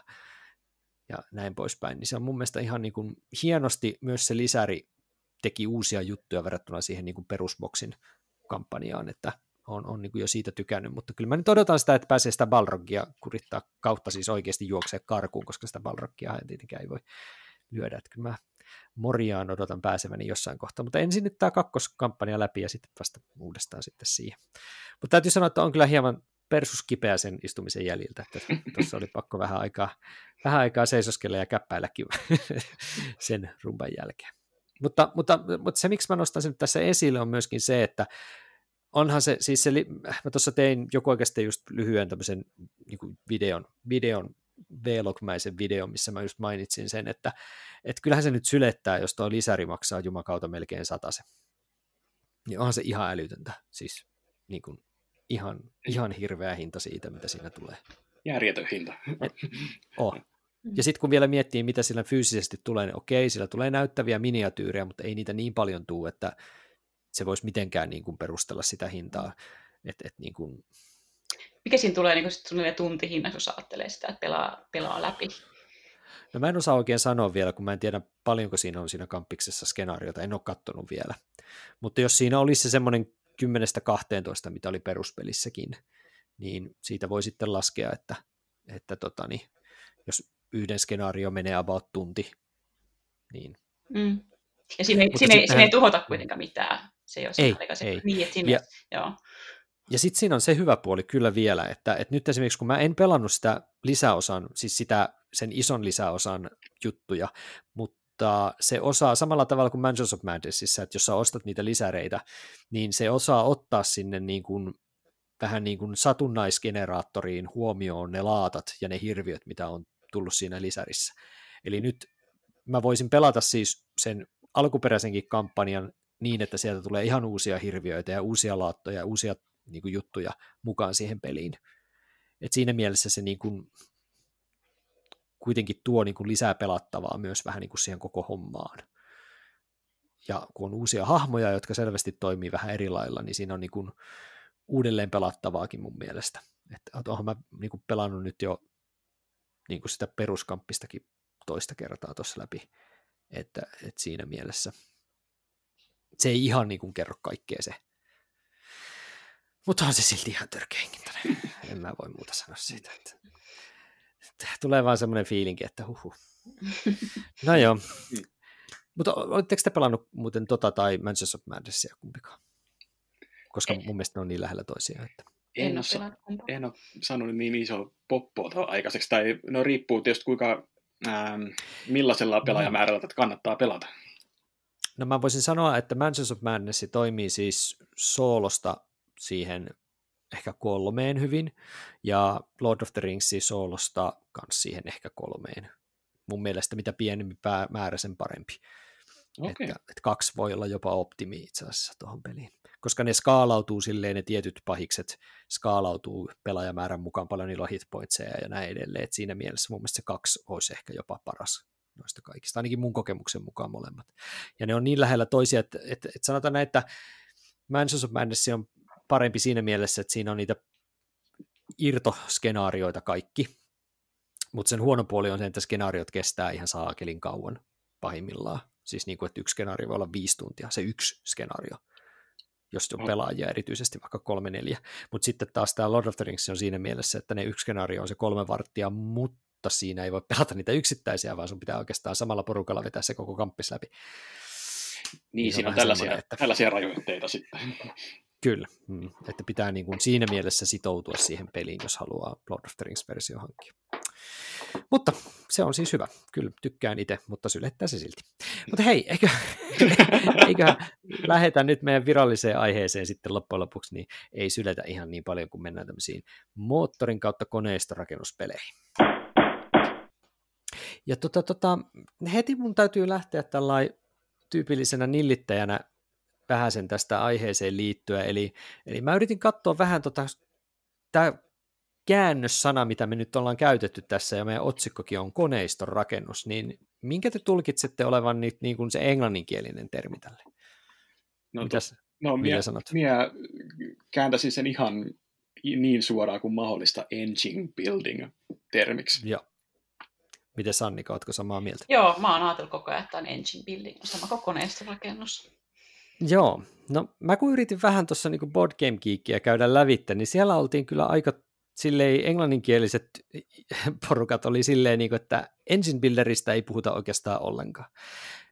ja näin poispäin, niin se on mun mielestä ihan niin kuin hienosti myös se lisäri teki uusia juttuja verrattuna siihen niin kuin perusboksin kampanjaan, että on, on niin kuin jo siitä tykännyt, mutta kyllä mä nyt odotan sitä, että pääsee sitä Balrogia kurittaa kautta siis oikeasti juoksee karkuun, koska sitä Balrogia tietenkään ei voi lyödä, että kyllä mä Moriaan odotan pääseväni jossain kohtaa, mutta ensin nyt tämä kakkoskampanja läpi ja sitten vasta uudestaan sitten siihen. Mutta täytyy sanoa, että on kyllä hieman persus kipeä sen istumisen jäljiltä, tuossa oli pakko vähän aikaa, vähän aikaa seisoskella ja käppäilläkin sen rumban jälkeen. Mutta, mutta, mutta se, miksi mä nostan sen tässä esille, on myöskin se, että onhan se, siis se, mä tuossa tein joku oikeasti just lyhyen tämmöisen niin videon, videon vlogmäisen videon, missä mä just mainitsin sen, että, että kyllähän se nyt sylettää, jos tuo lisäri maksaa jumakauta melkein se. Niin onhan se ihan älytöntä, siis niin kuin ihan, ihan hirveä hinta siitä, mitä siinä tulee. Järjetön hinta. Et, oh. Ja sitten kun vielä miettii, mitä sillä fyysisesti tulee, niin okei, sillä tulee näyttäviä miniatyyrejä, mutta ei niitä niin paljon tule, että se voisi mitenkään niin kuin perustella sitä hintaa. Et, et niin kuin... Mikä siinä tulee niin kuin tuntihinnaksi, jos ajattelee sitä, että pelaa, pelaa läpi? No mä en osaa oikein sanoa vielä, kun mä en tiedä paljonko siinä on siinä kampiksessa skenaariota, en ole katsonut vielä. Mutta jos siinä olisi se semmoinen 10-12, mitä oli peruspelissäkin, niin siitä voi sitten laskea, että, että tota, niin, jos yhden skenaario menee about tunti, niin... Mm. Ja siinä ei, siinä, ei, siinä ei tuhota kuitenkaan mitään. Se ei ole ei, ei. Niin, että sinne, ja, joo. Ja sitten siinä on se hyvä puoli kyllä vielä, että, että nyt esimerkiksi kun mä en pelannut sitä lisäosan, siis sitä sen ison lisäosan juttuja, mutta mutta se osaa samalla tavalla kuin Mansions of Madnessissa, että jos sä ostat niitä lisäreitä, niin se osaa ottaa sinne niin kuin, vähän niin kuin satunnaisgeneraattoriin huomioon ne laatat ja ne hirviöt, mitä on tullut siinä lisärissä. Eli nyt mä voisin pelata siis sen alkuperäisenkin kampanjan niin, että sieltä tulee ihan uusia hirviöitä ja uusia laattoja ja uusia niin kuin, juttuja mukaan siihen peliin. Et siinä mielessä se niin kuin, kuitenkin tuo niin kuin, lisää pelattavaa myös vähän niin kuin siihen koko hommaan. Ja kun on uusia hahmoja, jotka selvästi toimii vähän eri lailla, niin siinä on niin kuin, uudelleen pelattavaakin mun mielestä. Että oonhan mä niin kuin, pelannut nyt jo niin kuin sitä peruskamppistakin toista kertaa tuossa läpi, että, että siinä mielessä se ei ihan niin kuin kerro kaikkea se. Mutta on se silti ihan törkeä En mä voi muuta sanoa siitä. Että tulee vaan semmoinen fiilinki, että huhu. No joo. Mutta oletteko te pelannut muuten tota tai Manchester of Madnessia kumpikaan? Koska mun mielestä ne on niin lähellä toisiaan. Että... En, en, ole, en ole saanut niin iso poppoa aikaiseksi, tai no riippuu tietysti kuinka, ähm, millaisella pelaajamäärällä että kannattaa pelata. No mä voisin sanoa, että Mansions of Madness toimii siis soolosta siihen ehkä kolmeen hyvin, ja Lord of the Rings soolosta kans siihen ehkä kolmeen. Mun mielestä mitä pienempi määrä, sen parempi. Okay. Että, että kaksi voi olla jopa optimi itse asiassa tuohon peliin koska ne skaalautuu silleen, ne tietyt pahikset skaalautuu pelaajamäärän mukaan, paljon niillä on hitpointseja ja näin edelleen, että siinä mielessä mun mielestä se kaksi olisi ehkä jopa paras noista kaikista, ainakin mun kokemuksen mukaan molemmat. Ja ne on niin lähellä toisia, että, että, että sanotaan näin, että Mansions of Madness on parempi siinä mielessä, että siinä on niitä irtoskenaarioita kaikki, mutta sen huono puoli on se, että skenaariot kestää ihan saakelin kauan pahimmillaan. Siis niin kuin, että yksi skenaario voi olla viisi tuntia, se yksi skenaario jos on pelaajia erityisesti, vaikka kolme neljä. Mutta sitten taas tämä Lord of the Rings on siinä mielessä, että ne yksi skenaario on se kolme varttia, mutta siinä ei voi pelata niitä yksittäisiä, vaan sun pitää oikeastaan samalla porukalla vetää se koko kamppis läpi. Niin, niin siinä on tällaisia, että... tällaisia rajoitteita sitten. Kyllä, mm, että pitää niin kuin siinä mielessä sitoutua siihen peliin, jos haluaa Lord of the Rings-versio hankkia. Mutta se on siis hyvä. Kyllä tykkään itse, mutta sylettää se silti. Mutta hei, eikö, eikö lähetä nyt meidän viralliseen aiheeseen sitten loppujen lopuksi, niin ei syletä ihan niin paljon, kuin mennään tämmöisiin moottorin kautta koneistorakennuspeleihin. Ja tota, tota, heti mun täytyy lähteä tällainen tyypillisenä nillittäjänä sen tästä aiheeseen liittyen. Eli, eli mä yritin katsoa vähän tota, tämä käännössana, mitä me nyt ollaan käytetty tässä, ja meidän otsikkokin on koneiston rakennus, niin minkä te tulkitsette olevan nyt niin kuin se englanninkielinen termi tälle? No, Mitäs, no mitä minä, sanot? Minä kääntäisin sen ihan niin suoraan kuin mahdollista engine building termiksi. Joo. Miten Sannika, oletko samaa mieltä? Joo, mä oon ajatellut koko ajan, että on engine building sama kuin koneiston Joo, no mä kun yritin vähän tuossa niin Board Game Geekia käydä lävitte, niin siellä oltiin kyllä aika silleen englanninkieliset porukat oli silleen, niin kuin, että engine builderista ei puhuta oikeastaan ollenkaan.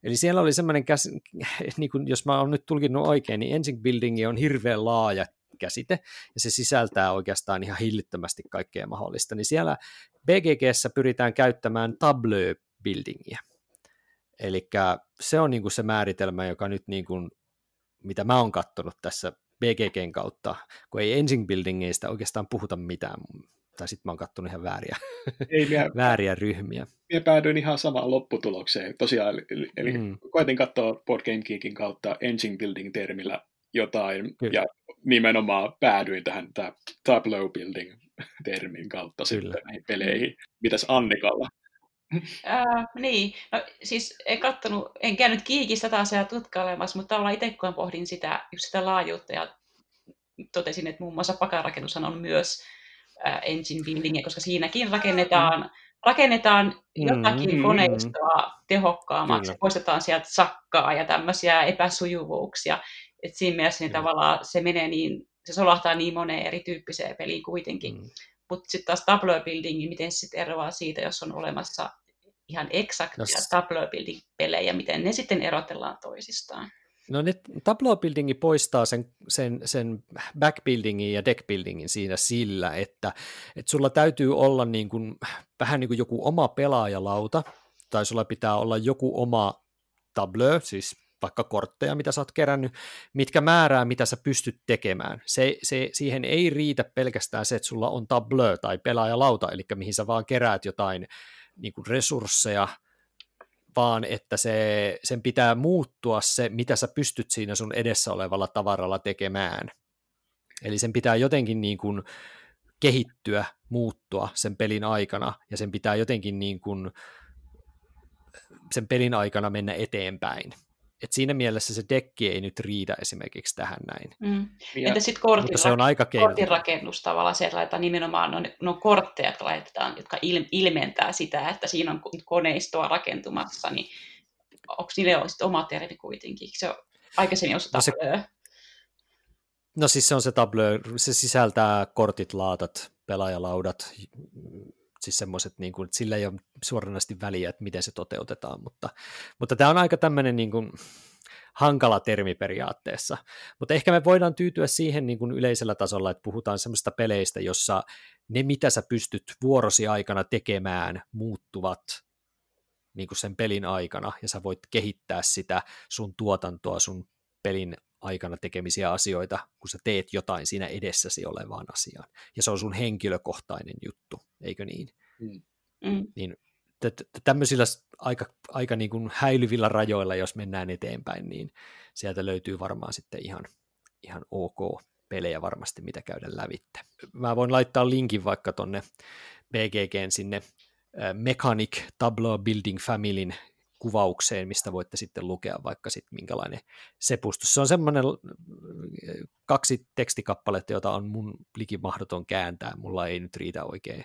Eli siellä oli semmoinen, käs, niin kuin, jos mä oon nyt tulkinnut oikein, niin engine building on hirveän laaja käsite, ja se sisältää oikeastaan ihan hillittömästi kaikkea mahdollista. Niin siellä BGGssä pyritään käyttämään tableau buildingia. Eli se on niin kuin se määritelmä, joka nyt niin kuin, mitä mä oon kattonut tässä BGGn kautta, kun ei engine buildingeista oikeastaan puhuta mitään, tai sitten mä oon katsonut ihan vääriä, ei, minä, vääriä ryhmiä. Minä päädyin ihan samaan lopputulokseen. Tosiaan, eli mm. koitin katsoa Board Game Geekin kautta engine building-termillä jotain, Kyllä. ja nimenomaan päädyin tähän tableau building-termin kautta Kyllä. sitten näihin peleihin. Mitäs Annikalla? Äh, niin, no siis en kattonut, en käynyt kiikistä taas ja tutkailemassa, mutta tavallaan itse kun pohdin sitä, just sitä laajuutta ja totesin, että muun muassa pakarakennushan on myös äh, engine building, koska siinäkin rakennetaan, rakennetaan jotakin mm-hmm. koneistoa tehokkaammaksi, Kyllä. poistetaan sieltä sakkaa ja tämmöisiä epäsujuvuuksia. Et siinä mielessä niin tavallaan se menee niin, se solahtaa niin moneen erityyppiseen peliin kuitenkin. Mm. Mutta sitten taas tableau building, miten se sitten eroaa siitä, jos on olemassa ihan eksaktia no, tableau building pelejä, miten ne sitten erotellaan toisistaan? No ne tableau buildingi poistaa sen, sen, sen backbuildingin ja deckbuildingin siinä sillä, että, että sulla täytyy olla niin kuin, vähän niin kuin joku oma pelaajalauta, tai sulla pitää olla joku oma tablö, siis vaikka kortteja, mitä sä oot kerännyt, mitkä määrää, mitä sä pystyt tekemään. Se, se, siihen ei riitä pelkästään se, että sulla on tablö tai pelaajalauta, eli mihin sä vaan keräät jotain niin kuin resursseja, vaan että se, sen pitää muuttua se, mitä sä pystyt siinä sun edessä olevalla tavaralla tekemään. Eli sen pitää jotenkin niin kuin kehittyä, muuttua sen pelin aikana, ja sen pitää jotenkin niin kuin sen pelin aikana mennä eteenpäin. Et siinä mielessä se dekki ei nyt riitä esimerkiksi tähän näin. Mm. Entä sitten kortin, se on aika kortin rakennus tavallaan se, että laitetaan nimenomaan no, no kortteja, jotka, laitetaan, jotka il, ilmentää sitä, että siinä on koneistoa rakentumassa, niin onko niille oma termi kuitenkin? Se on aikaisemmin osa no se, no siis se on se tablö, se sisältää kortit, laatat, pelaajalaudat, siis semmoiset, niin kuin, että sillä ei ole suoranaisesti väliä, että miten se toteutetaan, mutta, mutta tämä on aika tämmöinen niin kuin, hankala termi periaatteessa, mutta ehkä me voidaan tyytyä siihen niin kuin yleisellä tasolla, että puhutaan semmoista peleistä, jossa ne, mitä sä pystyt vuorosi aikana tekemään, muuttuvat niin kuin sen pelin aikana, ja sä voit kehittää sitä sun tuotantoa, sun pelin aikana tekemisiä asioita, kun sä teet jotain siinä edessäsi olevaan asiaan. Ja se on sun henkilökohtainen juttu, eikö niin? Mm. mm. Niin tämmöisillä aika, aika niin kuin häilyvillä rajoilla, jos mennään eteenpäin, niin sieltä löytyy varmaan sitten ihan, ihan ok pelejä varmasti, mitä käydä lävitte. Mä voin laittaa linkin vaikka tonne BGGn sinne Mechanic Tableau Building Familyn kuvaukseen, mistä voitte sitten lukea vaikka sitten minkälainen sepustus. Se on semmoinen kaksi tekstikappaletta, jota on mun likin mahdoton kääntää. Mulla ei nyt riitä oikein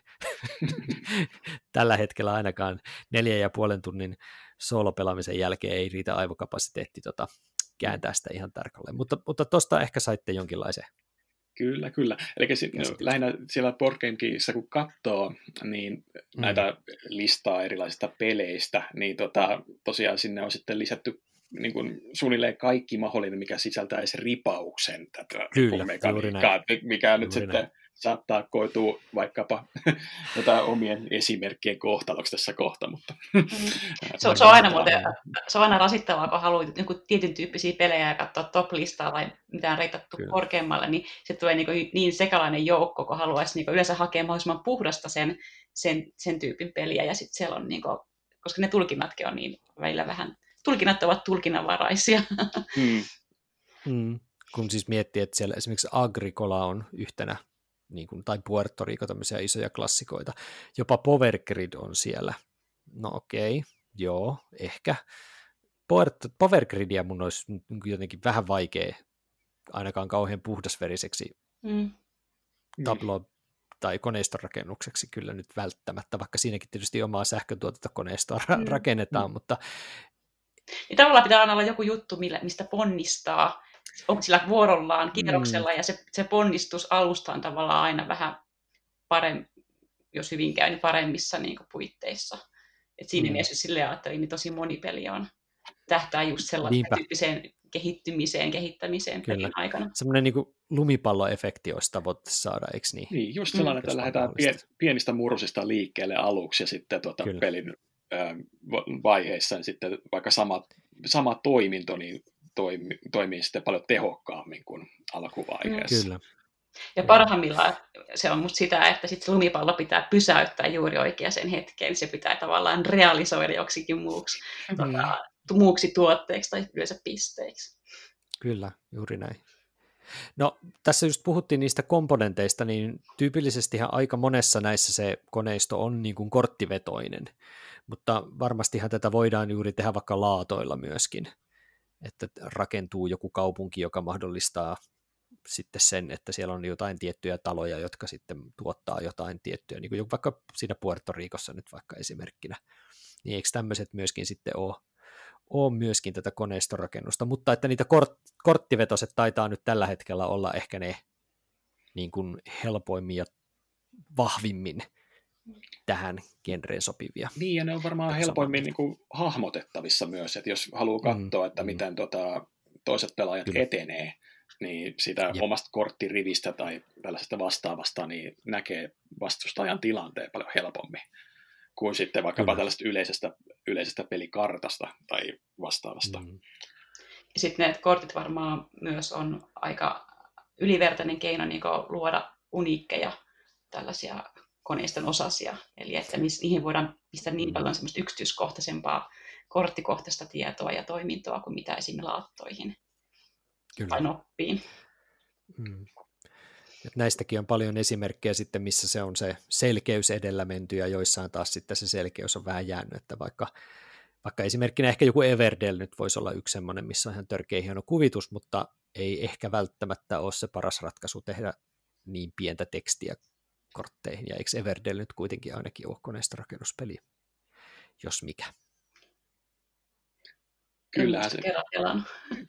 tällä hetkellä ainakaan neljän ja puolen tunnin soolopelaamisen jälkeen ei riitä aivokapasiteetti tota, kääntää sitä ihan tarkalleen. Mutta, mutta tosta ehkä saitte jonkinlaisen Kyllä, kyllä. Eli si- lähinnä siellä BoardGameKeyssä, kun katsoo niin mm. näitä listaa erilaisista peleistä, niin tota, tosiaan sinne on sitten lisätty niin kuin suunnilleen kaikki mahdollinen, mikä sisältää edes ripauksen tätä Kyllä, mikä nyt sitten näin saattaa koitua vaikkapa jota omien esimerkkien kohtaloksi tässä kohta. Mutta mm. se, on, se, on aina muuten, se on aina rasittavaa, kun haluaa jonkun tietyn tyyppisiä pelejä ja katsoa top-listaa tai mitä on reitattu Kyllä. korkeammalle, niin se tulee niin, niin sekalainen joukko, kun haluaisi niin yleensä hakea mahdollisimman puhdasta sen, sen, sen tyypin peliä. Ja sitten siellä on, niin kuin, koska ne tulkinnatkin on niin välillä vähän, tulkinnat ovat tulkinnanvaraisia. Mm. Mm. Kun siis miettii, että siellä esimerkiksi Agricola on yhtenä niin kuin, tai Puerto Rico, tämmöisiä isoja klassikoita. Jopa Power Grid on siellä. No okei, okay, joo, ehkä. Puerto, Power Gridia mun olisi jotenkin vähän vaikea, ainakaan kauhean puhdasveriseksi mm. tablo tai koneistorakennukseksi kyllä nyt välttämättä, vaikka siinäkin tietysti omaa sähkötuotantokoneistoa mm. rakennetaan, mm. mutta... Niin tavallaan pitää aina olla joku juttu, mistä ponnistaa, onko sillä vuorollaan kierroksella, mm. ja se, se ponnistus alusta on tavallaan aina vähän parempi, jos hyvin käy, niin paremmissa niin kuin, puitteissa. Et siinä mm. mielessä, jos silleen ajattelin, niin tosi moni peli on tähtää just sellaisen tyyppiseen kehittymiseen, kehittämiseen Kyllä. pelin aikana. Semmoinen niin lumipalloefekti olisi tavoite saada, eikö niin? Niin, just sellainen, mm. että lähdetään pienistä murrosista liikkeelle aluksi ja sitten tuota pelin vaiheissa niin sitten vaikka sama, sama toiminto, niin toimi, toimii sitten paljon tehokkaammin kuin alkuvaiheessa. Kyllä. Ja parhaimmillaan se on musta sitä, että sit se lumipallo pitää pysäyttää juuri oikeaan hetkeen. Se pitää tavallaan realisoida joksikin muuksi, mm. tota, muuksi tuotteeksi tai yleensä pisteiksi. Kyllä, juuri näin. No tässä just puhuttiin niistä komponenteista, niin tyypillisesti aika monessa näissä se koneisto on niin kuin korttivetoinen, mutta varmastihan tätä voidaan juuri tehdä vaikka laatoilla myöskin että rakentuu joku kaupunki, joka mahdollistaa sitten sen, että siellä on jotain tiettyjä taloja, jotka sitten tuottaa jotain tiettyä, niin kuin vaikka siinä Puerto Riikossa nyt vaikka esimerkkinä, niin eikö tämmöiset myöskin sitten ole, ole myöskin tätä koneistorakennusta, mutta että niitä kort, korttivetoset taitaa nyt tällä hetkellä olla ehkä ne niin kuin helpoimmin ja vahvimmin tähän genreen sopivia. Niin, ja ne on varmaan helpoimmin niin kuin, hahmotettavissa myös, että jos haluaa mm, katsoa, mm, että mm. miten tota, toiset pelaajat Kyllä. etenee, niin sitä Jep. omasta korttirivistä tai tällaisesta vastaavasta niin näkee vastustajan tilanteen paljon helpommin kuin sitten vaikkapa Kyllä. tällaista yleisestä, yleisestä pelikartasta tai vastaavasta. Mm. Sitten ne kortit varmaan myös on aika ylivertainen keino niin luoda uniikkeja tällaisia koneiston osasia. Eli että niihin voidaan pistää niin mm. paljon semmoista yksityiskohtaisempaa korttikohtaista tietoa ja toimintoa kuin mitä esimerkiksi laattoihin Kyllä. tai noppiin. Mm. Et näistäkin on paljon esimerkkejä sitten, missä se on se selkeys edellä menty ja joissain taas sitten se selkeys on vähän jäänyt, että vaikka, vaikka esimerkkinä ehkä joku Everdell nyt voisi olla yksi semmoinen, missä on ihan törkeä hieno kuvitus, mutta ei ehkä välttämättä ole se paras ratkaisu tehdä niin pientä tekstiä kortteihin, ja eikö Everdell nyt kuitenkin ainakin ole koneista rakennuspeli, jos mikä. Kyllähän se,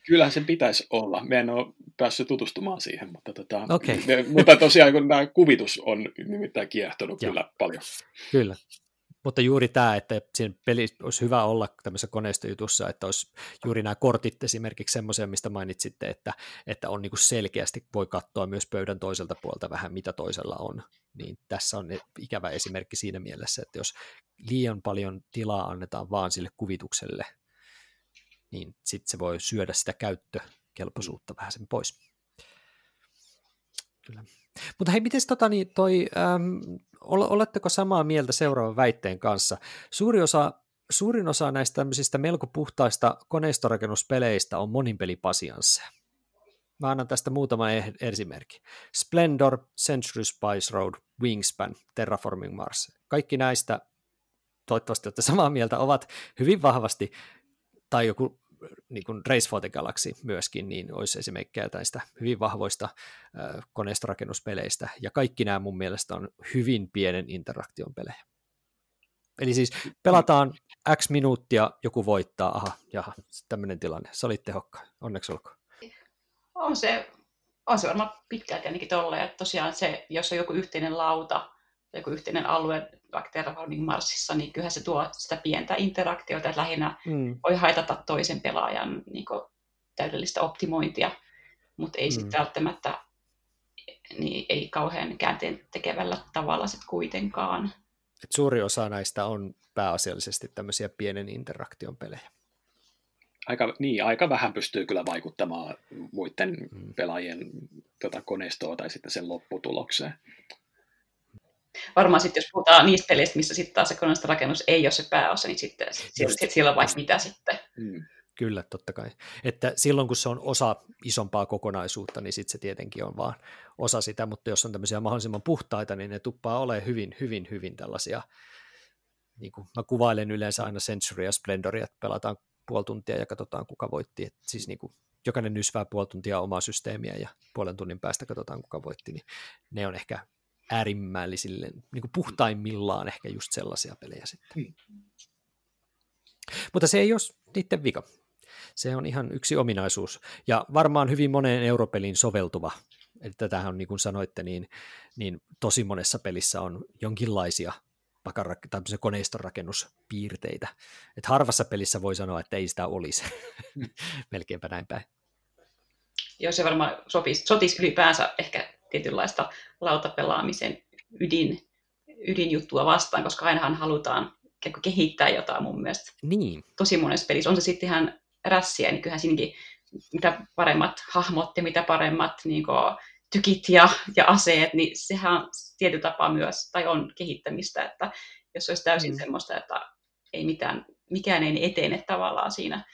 kyllähän se pitäisi olla. Me en ole päässyt tutustumaan siihen, mutta, tota, okay. ne, mutta tosiaan kun tämä kuvitus on nimittäin kiehtonut kyllä paljon. Kyllä, mutta juuri tämä, että siinä peli olisi hyvä olla tämmöisessä koneistojutussa, että olisi juuri nämä kortit esimerkiksi semmoisia, mistä mainitsitte, että, että on niin selkeästi, voi katsoa myös pöydän toiselta puolta vähän, mitä toisella on. Niin tässä on ikävä esimerkki siinä mielessä, että jos liian paljon tilaa annetaan vaan sille kuvitukselle, niin sitten se voi syödä sitä käyttökelpoisuutta vähän sen pois. Kyllä. Mutta hei, miten tota, niin toi, äm, oletteko samaa mieltä seuraavan väitteen kanssa? Suuri osa, suurin osa näistä tämmöisistä melko puhtaista koneistorakennuspeleistä on moninpelipasiansseja. Mä annan tästä muutama e- esimerkki. Splendor, Century Spice Road, Wingspan, Terraforming Mars. Kaikki näistä, toivottavasti olette samaa mieltä, ovat hyvin vahvasti, tai joku niin kuin Race for the Galaxy myöskin, niin olisi esimerkkejä näistä hyvin vahvoista koneistorakennuspeleistä, ja kaikki nämä mun mielestä on hyvin pienen interaktion pelejä. Eli siis pelataan X minuuttia, joku voittaa, aha, jaha, tämmöinen tilanne, se oli tehokkaan, onneksi olkoon. On se, on se varmaan pitkälti ainakin tolleen, että tosiaan se, jos on joku yhteinen lauta, joku yhteinen alue vaikka Terraforming Marsissa, niin kyllähän se tuo sitä pientä interaktiota, että lähinnä mm. voi haitata toisen pelaajan niin kuin, täydellistä optimointia, mutta ei mm. sitten välttämättä niin ei kauhean käänteen tekevällä tavalla sitten kuitenkaan. Et suuri osa näistä on pääasiallisesti tämmöisiä pienen interaktion pelejä. Aika, niin, aika vähän pystyy kyllä vaikuttamaan muiden mm. pelaajien tota, koneistoon tai sitten sen lopputulokseen varmaan sitten, jos puhutaan niistä peleistä, missä sitten taas se rakennus ei ole se pääosa, niin sitten siellä, siellä on vaikka mitä sitten. Mm. Kyllä, totta kai. Että silloin, kun se on osa isompaa kokonaisuutta, niin sitten se tietenkin on vaan osa sitä, mutta jos on tämmöisiä mahdollisimman puhtaita, niin ne tuppaa olemaan hyvin, hyvin, hyvin tällaisia, niin kuin mä kuvailen yleensä aina Century ja Splendoria, että pelataan puoli tuntia ja katsotaan, kuka voitti. Et siis niin kuin jokainen nysvää puoli tuntia omaa systeemiä ja puolen tunnin päästä katsotaan, kuka voitti, niin ne on ehkä äärimmällisille, niin kuin puhtaimmillaan ehkä just sellaisia pelejä sitten. Hmm. Mutta se ei ole niiden vika. Se on ihan yksi ominaisuus. Ja varmaan hyvin moneen europeliin soveltuva. Eli tätähän niin kuin sanoitte, niin, niin tosi monessa pelissä on jonkinlaisia tämmöisen koneiston rakennuspiirteitä. Et harvassa pelissä voi sanoa, että ei sitä olisi. Hmm. Melkeinpä näin päin. Joo, se varmaan sopisi, sotisi ylipäänsä ehkä tietynlaista lautapelaamisen ydin, ydinjuttua vastaan, koska ainahan halutaan kehittää jotain mun mielestä. Niin. Tosi monessa pelissä. On se sitten ihan rässiä, niin kyllähän siinäkin mitä paremmat hahmot ja mitä paremmat niin kuin, tykit ja, ja aseet, niin sehän on tietyllä tapaa myös, tai on kehittämistä, että jos olisi täysin mm. semmoista, että ei mitään, mikään ei etene tavallaan siinä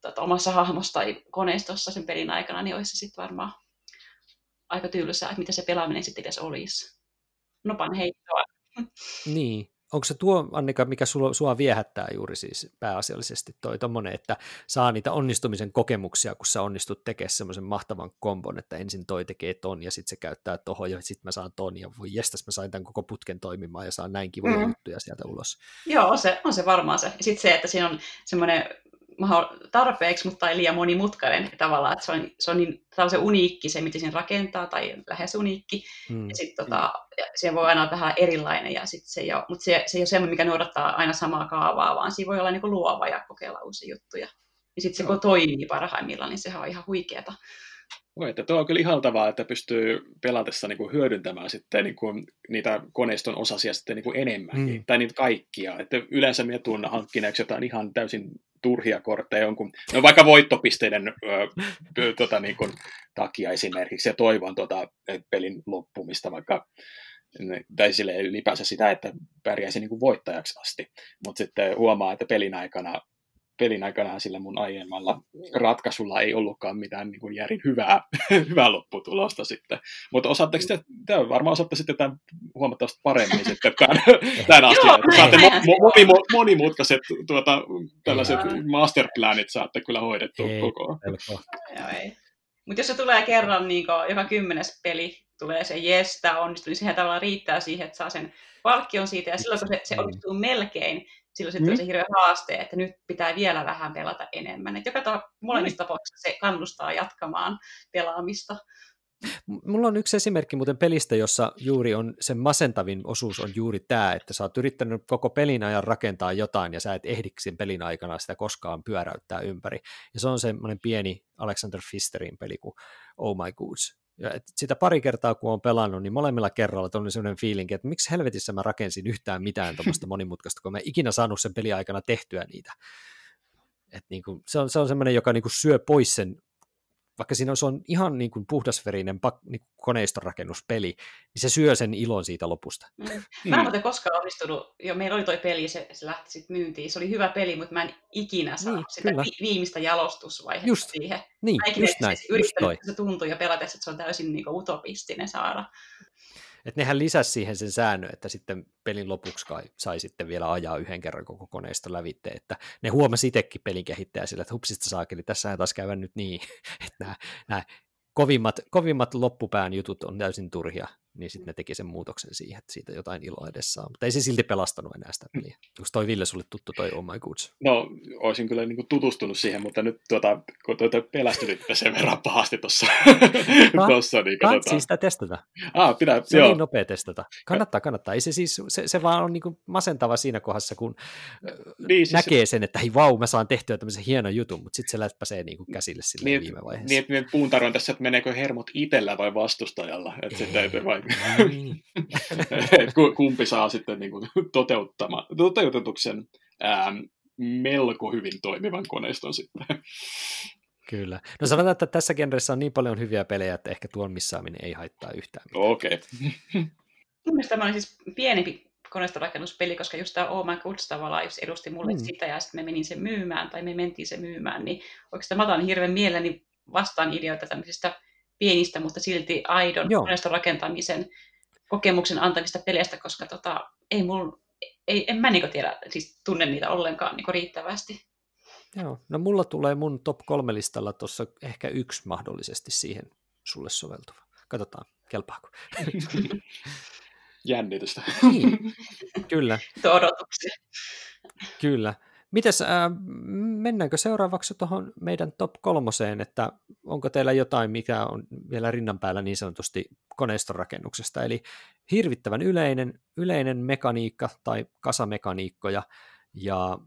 tota, omassa hahmossa tai koneistossa sen pelin aikana, niin olisi se sitten varmaan aika tylsää, että mitä se pelaaminen sitten edes olisi. Nopan heittoa. Niin. Onko se tuo, Annika, mikä sua, sua viehättää juuri siis pääasiallisesti toi tommonen, että saa niitä onnistumisen kokemuksia, kun sä onnistut tekemään semmoisen mahtavan kombon, että ensin toi tekee ton ja sitten se käyttää tohon ja sitten mä saan ton ja voi jestas mä sain tämän koko putken toimimaan ja saan näin kivoja mm. juttuja sieltä ulos. Joo, on se, on se varmaan se. Sitten se, että siinä on semmoinen tarpeeksi, mutta ei liian monimutkainen tavallaan, että se on, se on niin se uniikki se, miten sen rakentaa, tai lähes uniikki, mm. ja sitten tota, se voi aina olla vähän erilainen, ja sit se ei ole, mutta se, se ei ole semmoinen, mikä noudattaa aina samaa kaavaa, vaan siinä voi olla niin luova ja kokeilla uusia juttuja. Ja sitten se, kun toimii parhaimmillaan, niin sehän on ihan huikeeta. Voi, että tuo on kyllä ihaltavaa, että pystyy pelatessa niin kuin hyödyntämään sitten niin kuin niitä koneiston osasia sitten niin kuin enemmänkin, mm. tai niitä kaikkia. Että yleensä minä tuun hankkineeksi jotain ihan täysin turhia kortteja jonkun, no vaikka voittopisteiden ö, tota, niin kuin, takia esimerkiksi, ja toivon tota, pelin loppumista vaikka tai sille ylipäänsä sitä, että pärjäisi niin kuin voittajaksi asti. Mutta sitten huomaa, että pelin aikana pelin aikana sillä mun aiemmalla ratkaisulla ei ollutkaan mitään niin kuin järin hyvää, hyvää lopputulosta sitten. Mutta osaatteko te, te varmaan osaatte sitten tämän huomattavasti paremmin sitten tämän, tämän asian, että saatte mo, mo, monimutkaiset tuota, tällaiset masterplanit saatte kyllä hoidettua koko ajan. Mutta jos se tulee kerran, niin joka kymmenes peli tulee se jes, tämä onnistui, niin sehän tavallaan riittää siihen, että saa sen palkkion siitä, ja silloin kun se, se onnistuu melkein, silloin sitten mm. se hirveä haaste, että nyt pitää vielä vähän pelata enemmän. Et joka ta- molemmissa tapauksissa se kannustaa jatkamaan pelaamista. Mulla on yksi esimerkki muuten pelistä, jossa juuri on sen masentavin osuus on juuri tämä, että sä oot yrittänyt koko pelin ajan rakentaa jotain ja sä et ehdi sen pelin aikana sitä koskaan pyöräyttää ympäri. Ja se on semmoinen pieni Alexander Fisterin peli kuin Oh My Goods, ja sitä pari kertaa, kun on pelannut, niin molemmilla kerralla on sellainen fiilinki, että miksi helvetissä mä rakensin yhtään mitään tuommoista monimutkaista, kun mä ikinä saanut sen peliaikana tehtyä niitä. Et niin kuin, se on, se on semmoinen, joka niin kuin syö pois sen vaikka siinä on, se on ihan niin kuin puhdasverinen pak, niin koneistorakennuspeli, niin se syö sen ilon siitä lopusta. Mm. Mä en muuten koskaan onnistunut, jo meillä oli toi peli, se, se lähti sitten myyntiin, se oli hyvä peli, mutta mä en ikinä saa niin, sitä kyllä. viimeistä jalostusvaihetta just, siihen. Niin, mä just näin. Yrittänyt, just se tuntui jo pelatessa, että se on täysin niin kuin utopistinen saada. Että nehän lisäsi siihen sen säännön, että sitten pelin lopuksi kai sai sitten vielä ajaa yhden kerran koko koneesta lävitte, että ne huomasi itsekin pelin kehittäjä sillä, että hupsista saakeli, tässä taas käyvän nyt niin, että nämä, nämä kovimmat, kovimmat loppupään jutut on täysin turhia, niin sitten ne teki sen muutoksen siihen, että siitä jotain iloa edessä on. Mutta ei se silti pelastanut enää sitä peliä. Onko toi Ville sulle tuttu toi Oh My Goods? No, olisin kyllä niin tutustunut siihen, mutta nyt tuota, kun tuota pelästytitte sen verran pahasti tuossa. tossa, niin Kannattaa tuota... sitä testata. Ah, pitää, se on niin nopea testata. Kannattaa, kannattaa. Ei se, siis, se, se vaan on niin kuin masentava siinä kohdassa, kun niin, siis näkee sen, että hei vau, mä saan tehtyä tämmöisen hienon jutun, mutta sitten se lätpäsee niin kuin käsille sille niin, viime vaiheessa. Niin, että puuntaroin tässä, että meneekö hermot itsellä vai vastustajalla. Että sitten, vai niin. kumpi saa sitten niin kuin toteutetuksen ää, melko hyvin toimivan koneiston sitten. Kyllä. No sanotaan, että tässä genressä on niin paljon hyviä pelejä, että ehkä tuon missaaminen ei haittaa yhtään. Okei. Okay. Mielestäni tämä oli siis pienempi koneistorakennuspeli, koska just tämä Oh My Goods tavallaan just edusti mulle mm. sitä, ja sitten me menin sen myymään, tai me mentiin sen myymään, niin oikeastaan mä otan hirveän mielelläni vastaan ideoita tämmöisistä pienistä, mutta silti aidon koneiston rakentamisen kokemuksen antavista peleistä, koska tota, ei mul, ei, en mä niinku tiedä, siis tunne niitä ollenkaan niinku riittävästi. Joo, no mulla tulee mun top kolme listalla tuossa ehkä yksi mahdollisesti siihen sulle soveltuva. Katsotaan, kelpaako. Jännitystä. Niin, kyllä. Odotuksia. Kyllä. Mites, äh, mennäänkö seuraavaksi tuohon meidän top kolmoseen, että onko teillä jotain, mikä on vielä rinnan päällä niin sanotusti koneistonrakennuksesta, eli hirvittävän yleinen, yleinen mekaniikka tai kasamekaniikkoja ja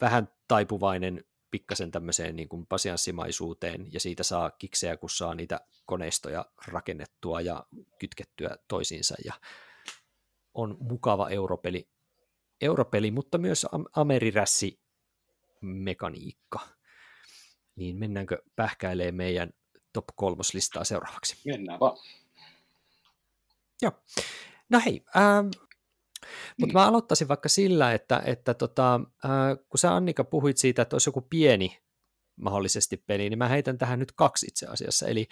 vähän taipuvainen pikkasen tämmöiseen niin kuin pasianssimaisuuteen ja siitä saa kiksejä, kun saa niitä koneistoja rakennettua ja kytkettyä toisiinsa. Ja on mukava europeli, europeli mutta myös amerirässi mekaniikka. Niin mennäänkö pähkäilee meidän top kolmoslistaa seuraavaksi? Mennään vaan. Joo. No hei, ähm, mutta mä aloittaisin vaikka sillä, että, että tota, äh, kun sä Annika puhuit siitä, että olisi joku pieni mahdollisesti peli, niin mä heitän tähän nyt kaksi itse asiassa, eli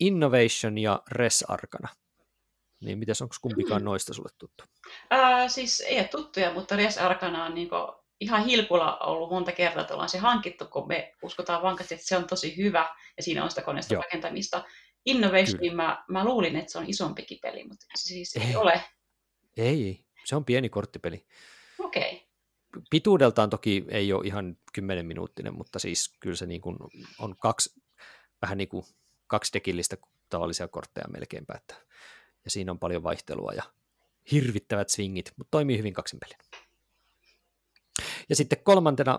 Innovation ja Res Arcana. Niin mitäs, onko kumpikaan noista sulle tuttu? Äh, siis ei ole tuttuja, mutta Res Arcana on niinku ihan hilkulla ollut monta kertaa, että ollaan se hankittu, kun me uskotaan vankasti, että se on tosi hyvä ja siinä on sitä koneesta Joo. rakentamista. Innovation, mä, mä luulin, että se on isompikin peli, mutta se siis ei, ei ole. Ei, se on pieni korttipeli. Okei. Okay. Pituudeltaan toki ei ole ihan 10 minuuttinen, mutta siis kyllä se niin kuin on kaksi, vähän niin kuin kaksi dekillistä tavallisia kortteja melkeinpä. Että, ja siinä on paljon vaihtelua ja hirvittävät swingit, mutta toimii hyvin kaksin pelin. Ja sitten kolmantena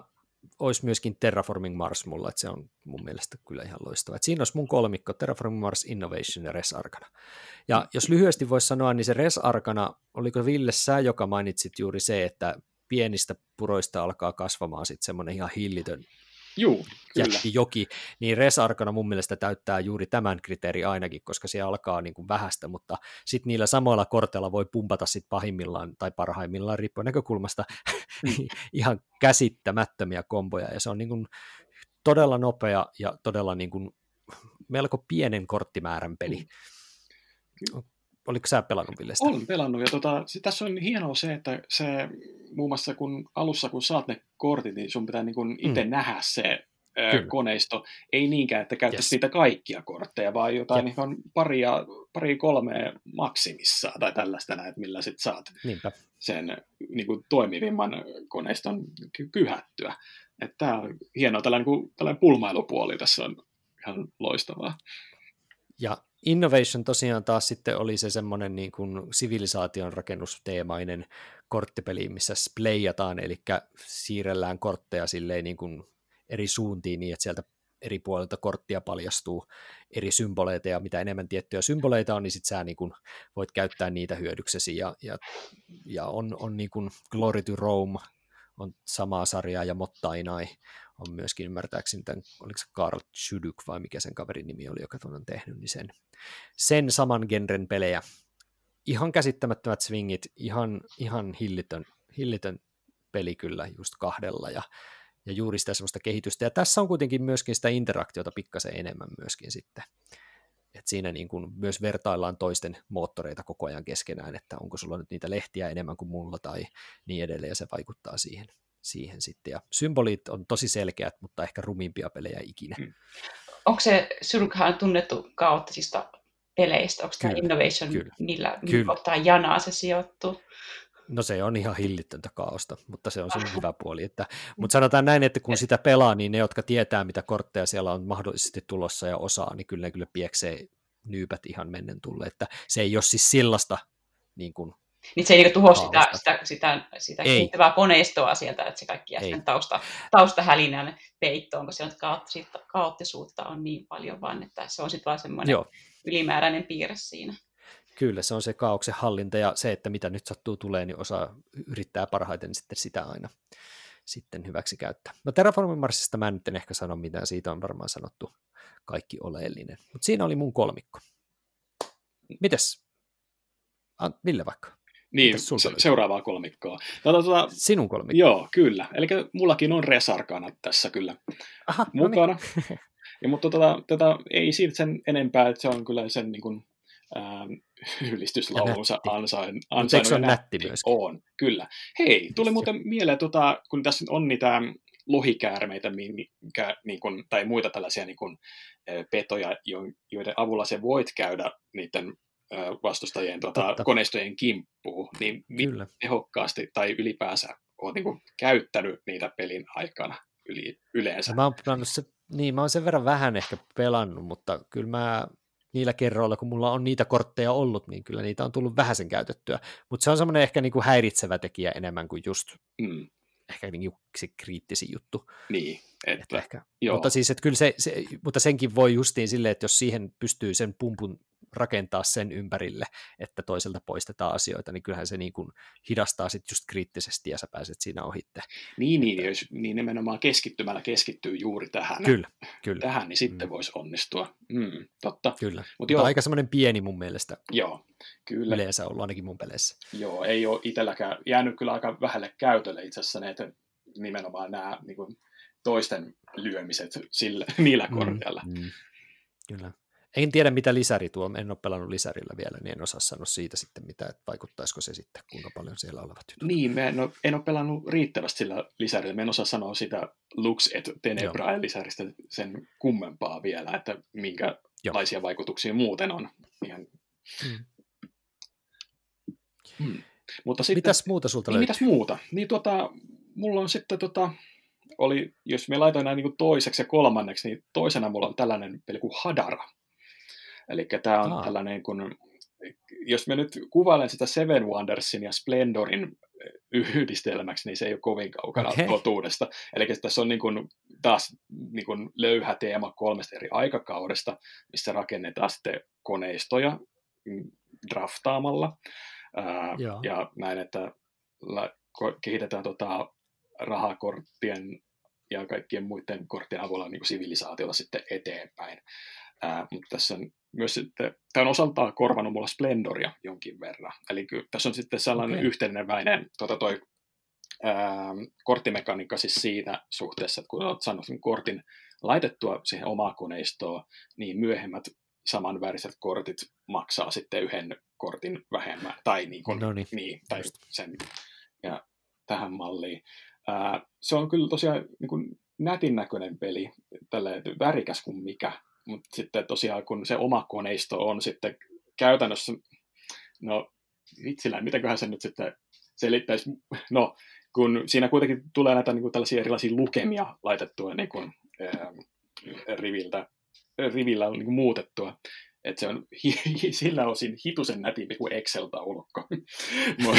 olisi myöskin Terraforming Mars mulla, että se on mun mielestä kyllä ihan loistava. Et siinä olisi mun kolmikko, Terraforming Mars, Innovation ja Res Arcana. Ja jos lyhyesti voisi sanoa, niin se Res Arcana, oliko Ville sä, joka mainitsit juuri se, että pienistä puroista alkaa kasvamaan sitten semmoinen ihan hillitön Juu, jätti joki, niin Res Arcana mun mielestä täyttää juuri tämän kriteeri ainakin, koska se alkaa niin kuin vähästä, mutta sitten niillä samoilla korteilla voi pumpata sit pahimmillaan tai parhaimmillaan riippuen näkökulmasta mm. ihan käsittämättömiä komboja, ja se on niin kuin todella nopea ja todella niin kuin melko pienen korttimäärän peli. Mm. Oliko sä pelannut Villestä? Olen pelannut, ja tota, se, tässä on hienoa se, että se muun muassa kun alussa kun saat ne kortit, niin sun pitää niin itse mm. nähdä se Kyllä. koneisto. Ei niinkään, että käyttäisi yes. niitä kaikkia kortteja, vaan jotain niin on paria, pari kolme maksimissa tai tällaista näet, millä sit saat Niinpä. sen niin kuin, toimivimman koneiston kyhättyä. Tämä on hienoa, tällainen, kuin, tällainen pulmailupuoli tässä on ihan loistavaa. Ja Innovation tosiaan taas sitten oli se semmoinen niin kuin sivilisaation rakennusteemainen korttipeli, missä splayataan, eli siirrellään kortteja silleen niin kuin eri suuntiin niin, että sieltä eri puolilta korttia paljastuu eri symboleita, ja mitä enemmän tiettyjä symboleita on, niin sit sä niin kun voit käyttää niitä hyödyksesi, ja, ja, ja on, on niin kuin Glory to Rome, on samaa sarjaa, ja Mottainai on myöskin ymmärtääkseni tämän, oliko se Karl Chuduk vai mikä sen kaverin nimi oli, joka tuon on tehnyt, niin sen, sen saman genren pelejä. Ihan käsittämättömät swingit, ihan, ihan hillitön, hillitön peli kyllä just kahdella, ja ja juuri sitä semmoista kehitystä. Ja tässä on kuitenkin myöskin sitä interaktiota pikkasen enemmän myöskin sitten. Et siinä niin kuin myös vertaillaan toisten moottoreita koko ajan keskenään, että onko sulla nyt niitä lehtiä enemmän kuin mulla tai niin edelleen, ja se vaikuttaa siihen, siihen sitten. Ja symbolit on tosi selkeät, mutta ehkä rumimpia pelejä ikinä. Hmm. Onko se Surukhaan tunnettu kaoottisista peleistä? Onko tämä Innovation, kyllä, millä kyllä. kohtaa janaa se sijoittuu? No se on ihan hillitöntä kaaosta, mutta se on sen hyvä puoli. Että, mutta sanotaan näin, että kun sitä pelaa, niin ne, jotka tietää, mitä kortteja siellä on mahdollisesti tulossa ja osaa, niin kyllä ne kyllä pieksee nyypät ihan mennen tulle. Että se ei ole siis sillasta niin kuin niin se ei niin tuho sitä, sitä, sitä, sitä kehittävää koneistoa sieltä, että se kaikki jää sen tausta, taustahälinän peittoon, kun siellä kaoottisuutta on niin paljon, vaan että se on sitten vaan semmoinen Joo. ylimääräinen piirre siinä. Kyllä, se on se kaauksen hallinta ja se, että mitä nyt sattuu tulee, niin osaa yrittää parhaiten sitten sitä aina sitten hyväksi käyttää. No Terraformin Marsista mä en nyt en ehkä sano mitään, siitä on varmaan sanottu kaikki oleellinen. Mutta siinä oli mun kolmikko. Mites? Ville vaikka. Niin, se, seuraavaa kolmikkoa. Tuota, tuota, Sinun kolmikko. Joo, kyllä. Eli mullakin on Resarkana tässä kyllä Aha, mukana. No niin. ja, mutta tuota, tuota, ei siitä sen enempää, että se on kyllä sen niin kuin, ähm, ylistyslaulunsa ansain, ansainnut. se on nätti, nätti myöskin? On, kyllä. Hei, tuli muuten mieleen, tota, kun tässä on niitä lohikäärmeitä mikä, niin kun, tai muita tällaisia niin kun, petoja, joiden avulla se voit käydä niiden vastustajien tota, koneistojen kimppuun, niin Kyllä. tehokkaasti tai ylipäänsä olet niin käyttänyt niitä pelin aikana yli, yleensä? Mä oon, se, niin, mä oon sen verran vähän ehkä pelannut, mutta kyllä mä niillä kerroilla, kun mulla on niitä kortteja ollut, niin kyllä niitä on tullut vähäisen käytettyä. Mutta se on semmoinen ehkä niin kuin häiritsevä tekijä enemmän kuin just mm. ehkä niin se kriittisin juttu. Niin, että, että ehkä. Joo. Mutta siis, että kyllä se, se, mutta senkin voi justiin silleen, että jos siihen pystyy sen pumpun rakentaa sen ympärille, että toiselta poistetaan asioita, niin kyllähän se niin kuin hidastaa sitten just kriittisesti ja sä pääset siinä ohitte. Niin, niin, jos niin nimenomaan keskittymällä keskittyy juuri tähän, kyllä, kyllä. tähän niin sitten mm. voisi onnistua. Mm, totta. Kyllä, Mut mutta joo, aika semmoinen pieni mun mielestä. Joo, kyllä. Yleensä ollut ainakin mun peleissä. Joo, ei ole itselläkään jäänyt kyllä aika vähälle käytölle itse asiassa ne, että nimenomaan nämä niin kuin, toisten lyömiset sillä, niillä mm, korkealla. Mm, mm. Kyllä. En tiedä, mitä lisäri tuo, en ole pelannut lisärillä vielä, niin en osaa sanoa siitä sitten, mitä, että vaikuttaisiko se sitten, kuinka paljon siellä olevat tytöt. Niin, mä en ole, en ole pelannut riittävästi sillä lisärillä, mä en osaa sanoa sitä Lux et Tenebra lisäristä sen kummempaa vielä, että minkälaisia Joo. vaikutuksia muuten on. Ihan... Hmm. Hmm. Mutta sitten, mitäs muuta sulta niin, Mitäs muuta? Niin tota, mulla on sitten tota, oli, jos me laitoin näin niin toiseksi ja kolmanneksi, niin toisena mulla on tällainen peli kuin Hadara. Eli tämä on Aa. tällainen, kun, jos me nyt kuvailen sitä Seven Wondersin ja Splendorin yhdistelmäksi, niin se ei ole kovin kaukana okay. totuudesta. Eli tässä on niin kuin, taas niin kuin löyhä teema kolmesta eri aikakaudesta, missä rakennetaan sitten koneistoja mm, draftaamalla. Ää, ja näin, että kehitetään tota rahakorttien ja kaikkien muiden korttien avulla niin kuin sivilisaatiota sitten eteenpäin. Ää, mutta tässä on myös sitten, tämä on osaltaan korvannut mulla Splendoria jonkin verran. Eli kyllä, tässä on sitten sellainen okay. yhteneväinen tota toi, ää, korttimekaniikka siis siinä suhteessa, että kun olet saanut sen kortin laitettua siihen omaa koneistoon, niin myöhemmät samanväriset kortit maksaa sitten yhden kortin vähemmän, tai, niin kuin, no niin. Niin, tai sen, ja tähän malliin. Ää, se on kyllä tosiaan niin kuin nätin näköinen peli, tälle värikäs kuin mikä, mutta sitten tosiaan kun se oma koneisto on sitten käytännössä, no vitsillä, mitäköhän se nyt sitten selittäisi, no kun siinä kuitenkin tulee näitä niin kuin tällaisia erilaisia lukemia laitettua niin kuin, ää, riviltä, rivillä niin kuin muutettua, että se on hi, sillä osin hitusen nätimpi kuin Excel-taulukko. mut,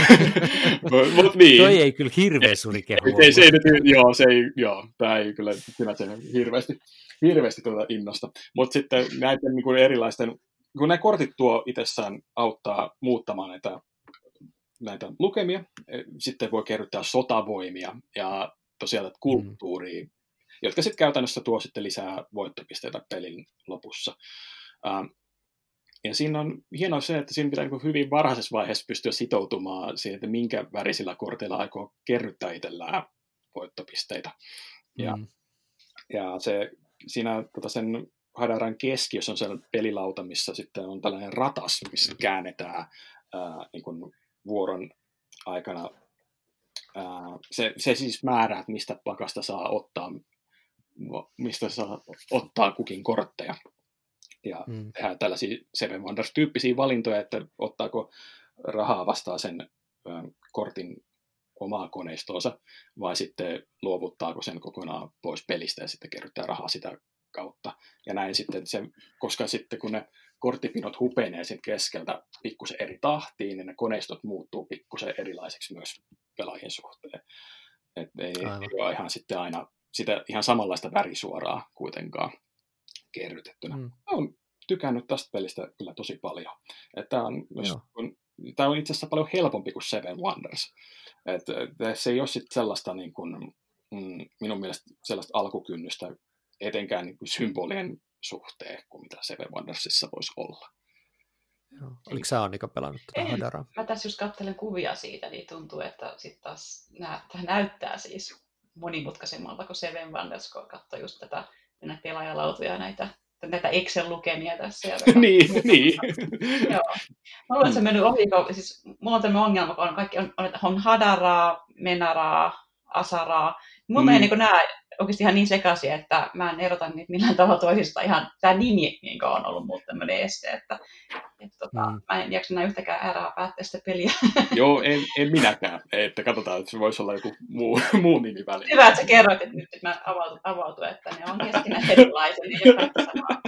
mut, niin. Toi ei kyllä hirveä suuri kehu. Ei, se ei, joo, se ei, joo, tämä ei kyllä, se hirveästi, hirveästi tuota innosta. Mutta sitten näiden niin kuin erilaisten, kun nämä kortit tuo itsessään auttaa muuttamaan näitä, näitä lukemia, e, sitten voi kerryttää sotavoimia ja tosiaan kulttuuria, mm. jotka sitten käytännössä tuo sitten lisää voittopisteitä pelin lopussa. Ja siinä on hienoa se, että siinä pitää niin hyvin varhaisessa vaiheessa pystyä sitoutumaan siihen, että minkä värisillä korteilla aikoo kerryttää itsellään voittopisteitä. Ja, mm. ja se, siinä tota sen Hadaran keskiössä on se pelilauta, missä sitten on tällainen ratas, missä käännetään ää, niin kuin vuoron aikana. Ää, se, se siis määrää, että mistä pakasta saa ottaa, mistä saa ottaa kukin kortteja ja mm. tehdään tällaisia Seven Wonders-tyyppisiä valintoja, että ottaako rahaa vastaan sen kortin omaa koneistoonsa, vai sitten luovuttaako sen kokonaan pois pelistä ja sitten kerryttää rahaa sitä kautta. Ja näin sitten, se, koska sitten kun ne korttipinot hupenee sen keskeltä pikkusen eri tahtiin, niin ne koneistot muuttuu pikkusen erilaiseksi myös pelaajien suhteen. Et ei, ei ole ihan sitten aina sitä ihan samanlaista värisuoraa kuitenkaan kerrytettynä. Mm. Olen tykännyt tästä pelistä kyllä tosi paljon. Tämä on, myös, on, tämä on itse asiassa paljon helpompi kuin Seven Wonders. Et, et, se ei ole sit sellaista niin kuin, mm, minun mielestä sellaista alkukynnystä etenkään niin kuin symbolien suhteen kuin mitä Seven Wondersissa voisi olla. Joo. Oliko sä Annika pelannut tätä Hadaraa? Mä tässä just katselen kuvia siitä, niin tuntuu, että sitten taas nää, tämä näyttää siis monimutkaisemmalta kuin Seven Wonders, kun katsoo just tätä näitä pelaajalautuja ja näitä, näitä Excel-lukemia tässä. Ja niin, niin. Joo. Mä luulen, että se mennyt ohi, siis mulla on tämmöinen ongelma, kun on, kaikki on, on, on Hadaraa, Menaraa, Asaraa. Mulla mm. menee niin nämä oikeasti ihan niin sekaisin, että mä en erota niitä millään tavalla toisista. Ihan tämä nimi niin on ollut mulle tämmöinen este, että, että tota, mm. mä en jaksa enää yhtäkään äärää päättää sitä peliä. Joo, en, en minäkään. Että katsotaan, että se voisi olla joku muu, muu nimi väliin. Hyvä, että sä kerroit, että nyt että mä avautun, avautun, että ne on keskenään erilaisia, niin kaikki samaa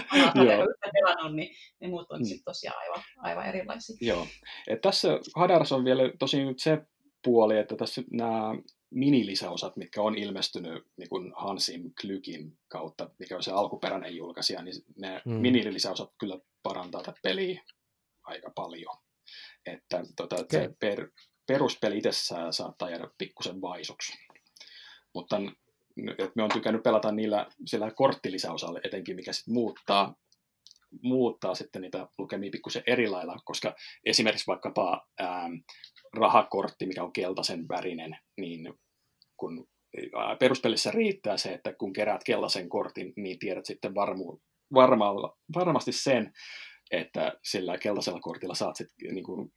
yhtä pelannut, niin ne muut on mm. sitten tosiaan aivan, aivan erilaisia. Joo. Et tässä Hadars on vielä tosi nyt se puoli, että tässä nämä minilisäosat, mitkä on ilmestynyt niin kuin Hansim Klykin kautta, mikä on se alkuperäinen julkaisija, niin ne mm. minilisäosat kyllä parantaa tätä peliä aika paljon. Että tota, okay. se per, peruspeli itsessään saattaa jäädä pikkusen vaisuksi. Mutta että me on tykännyt pelata niillä sillä korttilisäosalla etenkin, mikä sitten muuttaa, muuttaa sitten niitä lukemia pikkusen eri lailla, koska esimerkiksi vaikkapa ää, rahakortti, mikä on keltaisen värinen, niin kun peruspelissä riittää se, että kun keräät keltaisen kortin, niin tiedät sitten varmu, varmalla, varmasti sen, että sillä keltaisella kortilla saat sitten niin kuin,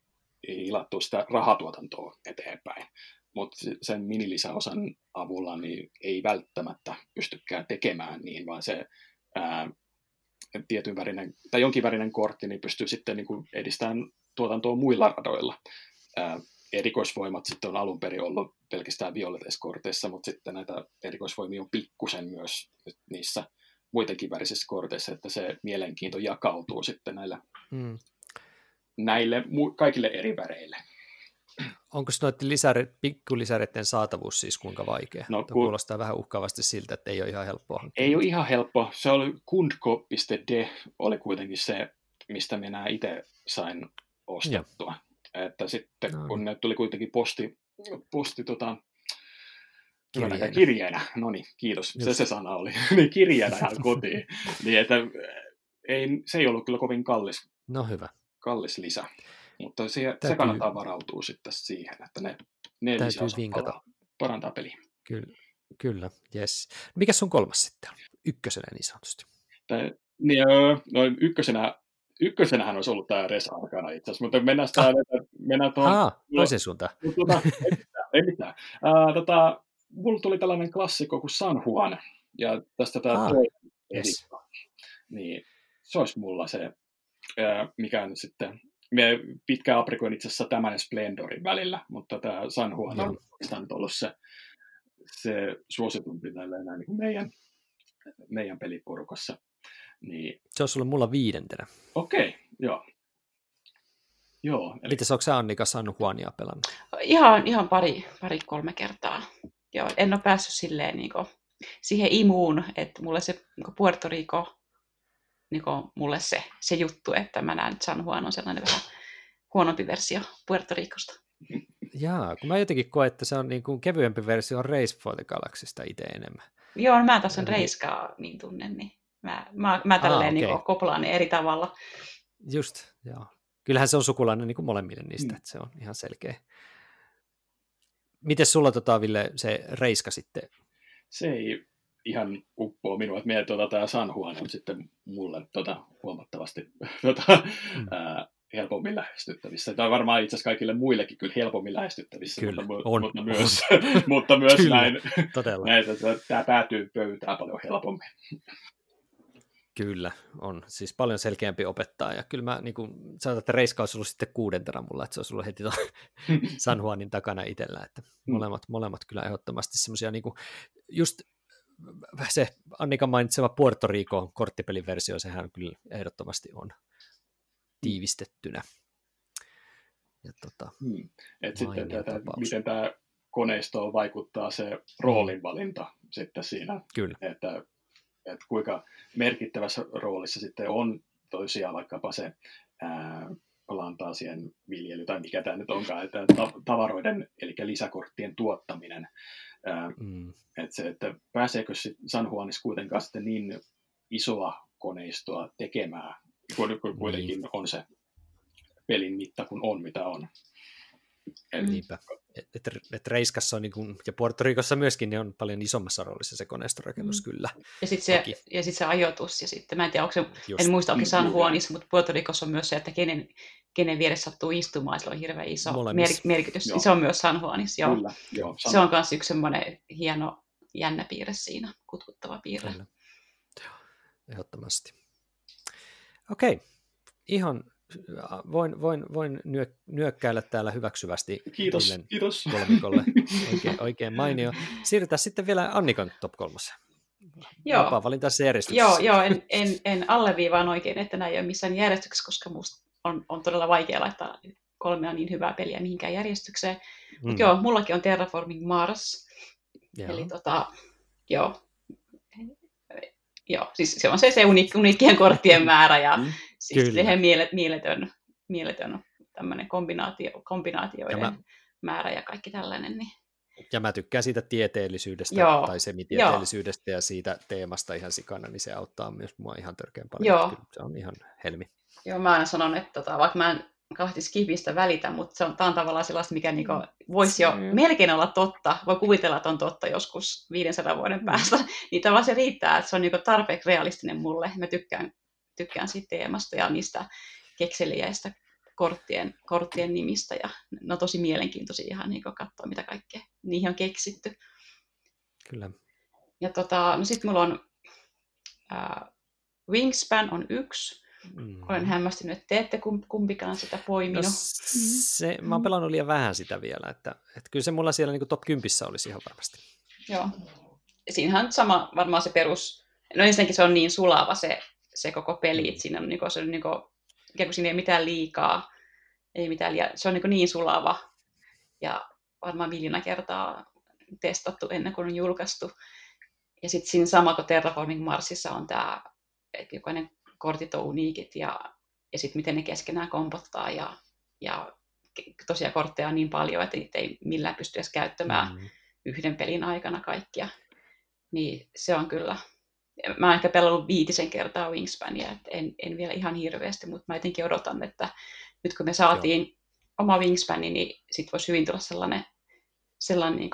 ilattua sitä rahatuotantoa eteenpäin. Mutta sen minilisäosan avulla niin ei välttämättä pystykään tekemään niin, vaan se ää, tietyn värinen, tai jonkin värinen kortti niin pystyy sitten niin edistämään tuotantoa muilla radoilla. Ää, erikoisvoimat sitten on alun perin ollut pelkästään violeteissa korteissa, mutta sitten näitä erikoisvoimia on pikkusen myös niissä muidenkin värisissä korteissa, että se mielenkiinto jakautuu sitten näillä, hmm. näille kaikille eri väreille. onko noiden lisäri, pikkulisäreiden saatavuus siis kuinka vaikea? No, kun... Kuulostaa vähän uhkaavasti siltä, että ei ole ihan helppoa. Hankkia. Ei ole ihan helppo. Se oli kundko.de oli kuitenkin se, mistä minä itse sain ostettua. Ja. Että sitten no. kun ne tuli kuitenkin posti, posti tota, kirjeenä. kirjeenä. No niin, kiitos. Just. Se se sana oli. niin kirjeenä kotiin. niin että ei, se ei ollut kyllä kovin kallis. No hyvä. Kallis lisä. Mutta se, täytyy, se kannattaa varautua sitten siihen, että ne, ne täytyy vinkata. parantaa peliä. Kyllä, kyllä yes. Mikä sun kolmas sitten on? Ykkösenä niin sanotusti. Tää, niin, no, ykkösenä, ykkösenähän olisi ollut tämä Res Arcana itse asiassa, mutta mennään, tää, ah. Mennään tuohon... Ah, toiseen suuntaan. Tuota, ei mitään. Ei mitään. Uh, tota, mulla tuli tällainen klassikko kuin San Juan, ja tästä tämä ah, yes. Niin, se olisi mulla se, mikä on sitten me pitkään aprikoin itse asiassa tämän ja Splendorin välillä, mutta tämä San Juan on oikeastaan ollut se, se suositumpi tällä enää niin kuin meidän, meidän peliporukassa. Niin... Se olisi ollut mulla viidentenä. Okei, okay, joo. Joo, eli... Mites onko sä Annika San Juania pelannut? Ihan, ihan pari, pari kolme kertaa. Joo, en ole päässyt silleen niin kuin, siihen imuun, että mulle se niin Puerto Rico niin mulle se, se juttu, että mä näen, että San Juan on sellainen vähän huonompi versio Puerto Ricosta. Jaa, kun mä jotenkin koen, että se on niin kuin kevyempi versio Race for the Galaxysta itse enemmän. Joo, mä taas on Reiskaa niin tunnen, niin mä, mä, mä tälleen ah, okay. niin koplaan eri tavalla. Just, joo. Kyllähän se on sukulainen niin kuin molemmille niistä, mm. että se on ihan selkeä. Miten sulla, tota, Ville, se Reiska sitten? Se ei ihan uppoo minua, että meidän tuota, tämä San Juan on sitten mulle tota, huomattavasti tota, mm. ää, helpommin lähestyttävissä. Tämä on varmaan itse asiassa kaikille muillekin kyllä helpommin lähestyttävissä, kyllä, mutta, on, mutta myös, on. mutta myös kyllä, näin, näin, että tämä päätyy pöytään paljon helpommin. Kyllä, on. Siis paljon selkeämpi opettaa. Ja kyllä mä, niin kuin, sanotaan, että Reiska olisi ollut sitten kuudentena mulla, että se olisi ollut heti San Juanin takana itsellä. Että mm. molemmat, molemmat kyllä ehdottomasti semmoisia, niin just se Annika mainitsema Puerto Rico korttipeliversio, sehän kyllä ehdottomasti on tiivistettynä. Ja tota, hmm. Et sitten tätä, miten tämä koneisto vaikuttaa se roolinvalinta sitten siinä, kyllä. Että, että kuinka merkittävässä roolissa sitten on toisia vaikkapa se ää, plantaasien viljely tai mikä tämä nyt onkaan, että tavaroiden, eli lisäkorttien tuottaminen. Mm. Että se, että pääseekö San Juanis kuitenkaan sitten niin isoa koneistoa tekemään, kun kuitenkin niin. on se pelin mitta, kun on mitä on. Niinpä. Et, et, Reiskassa on niin kuin, ja Puerto Ricossa myöskin niin on paljon isommassa roolissa se koneistorakennus mm. kyllä. Ja sitten se, ja sit se ajoitus, ja sitten mä en tiedä, onko se, Just. en muista, onko San Juanissa, mutta Puerto Ricossa on myös se, että kenen, kenen vieressä sattuu istumaan, sillä on hirveän iso mer- merkitys. Joo. Se on myös San Juanissa, joo. Kyllä, joo San... Se on myös yksi semmoinen hieno, jännä piirre siinä, kutkuttava piirre. Kyllä. Joo, ehdottomasti. Okei, okay. ihan voin, voin, voin nyök, nyökkäillä täällä hyväksyvästi. Kiitos, kiitos. Kolmikolle. Oikein, oikein mainio. Siirrytään sitten vielä Annikan top kolmoseen. Joo. Vapaa valinta järjestyksessä. Joo, joo en, en, en alleviivaan oikein, että näin ei ole missään järjestyksessä, koska musta on, on todella vaikea laittaa kolmea niin hyvää peliä mihinkään järjestykseen. Mm. Mutta joo, mullakin on Terraforming Mars. Joo. Eli tota, joo. Joo, siis se on se, se uniikkien korttien määrä ja mm. Siis Kyllä. mielet, mieletön, mieletön tämmöinen kombinaatio, kombinaatioiden mä, määrä ja kaikki tällainen. Niin. Ja mä tykkään siitä tieteellisyydestä Joo. tai semitieteellisyydestä Joo. ja siitä teemasta ihan sikana, niin se auttaa myös mua ihan törkeän paljon. Joo. Se on ihan helmi. Joo, mä aina sanon, että tota, vaikka mä en kauheasti skipistä välitä, mutta se on, tämä on tavallaan sellaista, mikä niinku voisi jo mm. melkein olla totta, voi kuvitella, että on totta joskus 500 vuoden mm. päästä, niin tavallaan se riittää, että se on niinku tarpeeksi realistinen mulle. Mä tykkään tykkään siitä teemasta ja niistä kekseliäistä korttien, korttien nimistä. Ja ne on tosi mielenkiintoisia ihan niin katsoa, mitä kaikkea niihin on keksitty. Kyllä. Ja tota, no sitten mulla on äh, Wingspan on yksi. Mm. Olen hämmästynyt, että te ette kumpikaan sitä poiminut. No, se, mä oon pelannut liian vähän sitä vielä, että, että kyllä se mulla siellä niin top 10 olisi ihan varmasti. Joo. Siinähän sama varmaan se perus, no ensinnäkin se on niin sulava se se koko peli, mm. että siinä on, niin kuin, se on niin kuin, ikään kuin siinä ei mitään liikaa, ei mitään liian, se on niin, niin sulava. ja varmaan miljoona kertaa testattu ennen kuin on julkaistu. Ja sitten siinä sama kuin Terraforming Marsissa on tämä, että jokainen kortit on uniikit ja, ja sitten miten ne keskenään kompottaa ja, ja tosiaan kortteja on niin paljon, että niitä ei millään pysty edes käyttämään mm. yhden pelin aikana kaikkia. Niin se on kyllä, mä oon ehkä pelannut viitisen kertaa Wingspania, että en, en vielä ihan hirveästi, mutta mä jotenkin odotan, että nyt kun me saatiin Joo. oma Wingspani, niin sit voisi hyvin tulla sellainen, sellainen niin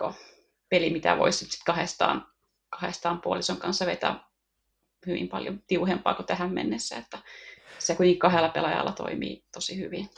peli, mitä voisi sit kahdestaan, kahdestaan puolison kanssa vetää hyvin paljon tiuhempaa kuin tähän mennessä, että se kuitenkin kahdella pelaajalla toimii tosi hyvin.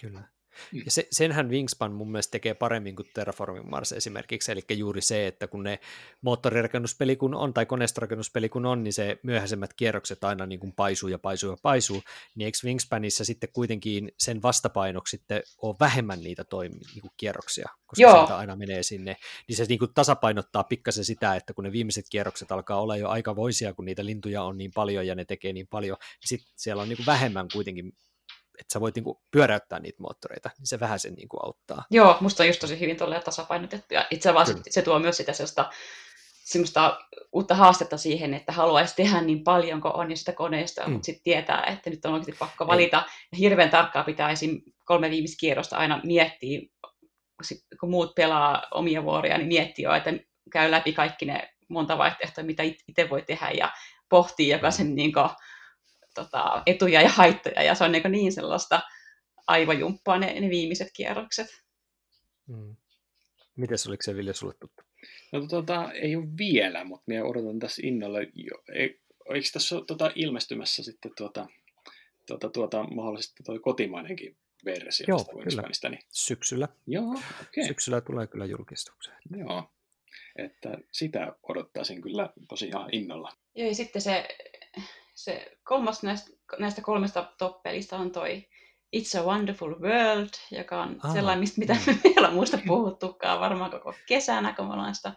Kyllä. Mm. Ja se, senhän Wingspan mun mielestä tekee paremmin kuin Terraforming Mars esimerkiksi, eli juuri se, että kun ne moottorirakennuspeli kun on, tai koneistorakennuspeli kun on, niin se myöhäisemmät kierrokset aina niin kuin paisuu ja paisuu ja paisuu, niin eikö Wingspanissa sitten kuitenkin sen vastapainoksi sitten on vähemmän niitä toimi, niin kuin kierroksia, koska Joo. sieltä aina menee sinne, niin se niin kuin tasapainottaa pikkasen sitä, että kun ne viimeiset kierrokset alkaa olla jo aika voisia, kun niitä lintuja on niin paljon ja ne tekee niin paljon, niin sitten siellä on niin kuin vähemmän kuitenkin että sä voit niinku pyöräyttää niitä moottoreita, niin se vähän sen niinku auttaa. Joo, musta on just tosi hyvin tolleen tasapainotettu, ja itse asiassa se tuo myös sitä sellaista semmoista uutta haastetta siihen, että haluaisi tehdä niin paljon kuin on jo sitä koneesta, mm. mutta sitten tietää, että nyt on oikeasti pakko valita. Ei. Ja hirveän tarkkaa pitää esim. kolme viimeistä kierrosta aina miettiä, kun muut pelaa omia vuoria, niin miettii jo, että käy läpi kaikki ne monta vaihtoehtoa, mitä itse voi tehdä ja pohtii jokaisen mm. niin kuin, tota, etuja ja haittoja, ja se on niin, niin sellaista aivojumppaa ne, ne viimeiset kierrokset. Mm. Mites oliko se Ville sulle tuttu? No tota, ei ole vielä, mutta minä odotan tässä innolla. Jo, ei, eikö tässä ole tota, ilmestymässä sitten tuota, tuota, tuota, mahdollisesti tuo kotimainenkin versio Joo, kyllä. Niin... Syksyllä. Joo, okay. Syksyllä tulee kyllä julkistukseen. Joo, että sitä odottaisin kyllä tosiaan innolla. Joo, ja sitten se se kolmas näistä, näistä kolmesta top-pelistä on toi It's a Wonderful World, joka on ah, sellainen, mistä mitä me ei ole muista puhuttukaan varmaan koko kesänä, kun me ollaan sitä...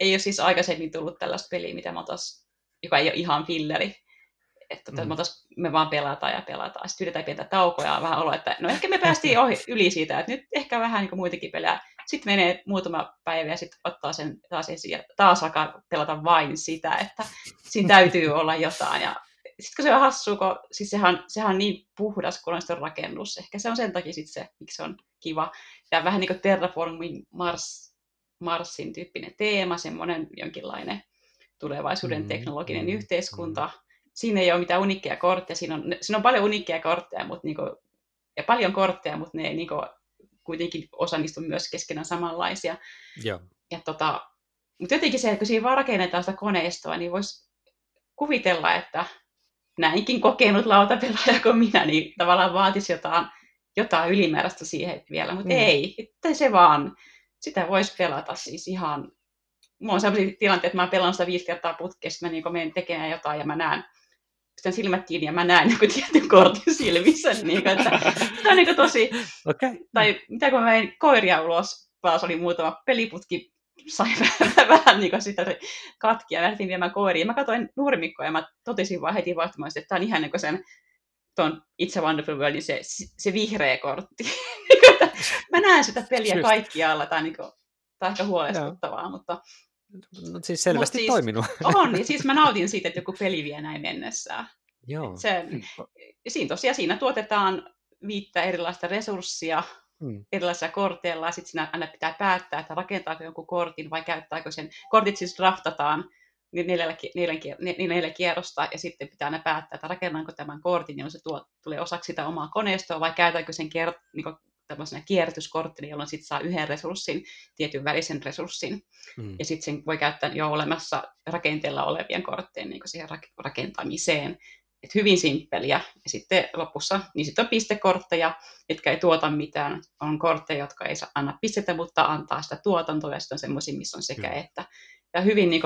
Ei ole siis aikaisemmin tullut tällaista peliä, mitä me joka ei ole ihan filleri. Että mm. me, me vaan pelataan ja pelataan. Sitten yritetään pientä taukoja ja vähän olo, että no ehkä me päästiin ohi, yli siitä, että nyt ehkä vähän niin muitakin pelejä. Sitten menee muutama päivä ja sitten ottaa sen taas esiin ja taas alkaa pelata vain sitä, että siinä täytyy olla jotain. Ja sitten kun se on hassu, kun siis sehän, sehän on niin puhdas, kun on rakennus. Ehkä se on sen takia sitten se, miksi se on kiva. Ja vähän niin kuin Terraforming Mars, Marsin tyyppinen teema, semmoinen jonkinlainen tulevaisuuden mm, teknologinen mm, yhteiskunta. Mm. Siinä ei ole mitään unikkeja kortteja. Siinä on, siinä on paljon unikkeja kortteja, mutta niinku, ja paljon kortteja, mutta ne niinku, kuitenkin osa niistä on myös keskenään samanlaisia. Ja, ja tota, mutta jotenkin se, että kun siinä vaan rakennetaan sitä koneistoa, niin voisi kuvitella, että näinkin kokenut lautapelaaja kuin minä, niin tavallaan vaatisi jotain, jotain ylimääräistä siihen vielä, mutta mm. ei, että se vaan, sitä voisi pelata siis ihan, mulla on sellaisia tilanteita, että mä pelaan sitä viisi kertaa putkeen, mä niin menen tekemään jotain ja mä näen, pistän silmät kiinni ja mä näen joku tietyn kortin silmissä, niin kuin, että se on niin tosi, okay. tai mitä kun mä menin koiria ulos, taas oli muutama peliputki sai vähän, vähän niin sitä katki ja lähdin viemään koiriin. Mä katsoin nurmikkoa ja mä totesin vaan heti vaihtamaan, että tämä on ihan niin kuin sen tuon It's a Wonderful Worldin se, se vihreä kortti. mä näen sitä peliä kaikkialla. Tämä on, niin kuin, tämä on ehkä huolestuttavaa, Joo. mutta... No, siis selvästi siis, toiminut. On, niin siis mä nautin siitä, että joku peli vie näin mennessään. Joo. Se, siinä tosiaan siinä tuotetaan viittä erilaista resurssia, mm. erilaisilla korteilla, ja sitten siinä aina pitää päättää, että rakentaako jonkun kortin vai käyttääkö sen. Kortit siis draftataan neljällä, neljällä kierrosta, ja sitten pitää aina päättää, että rakennanko tämän kortin, jolloin se tuo, tulee osaksi sitä omaa koneistoa, vai käytänkö sen kier, niin tämmöisenä kierrätyskorttina, jolloin sitten saa yhden resurssin, tietyn värisen resurssin. Mm. Ja sitten sen voi käyttää jo olemassa rakenteella olevien korttien niin siihen rakentamiseen että hyvin simppeliä. Ja sitten lopussa, niin sitten on pistekortteja, jotka ei tuota mitään. On kortteja, jotka ei saa anna pistettä, mutta antaa sitä tuotantoa, ja sitten on semmoisia, missä on sekä mm. että. Ja hyvin niin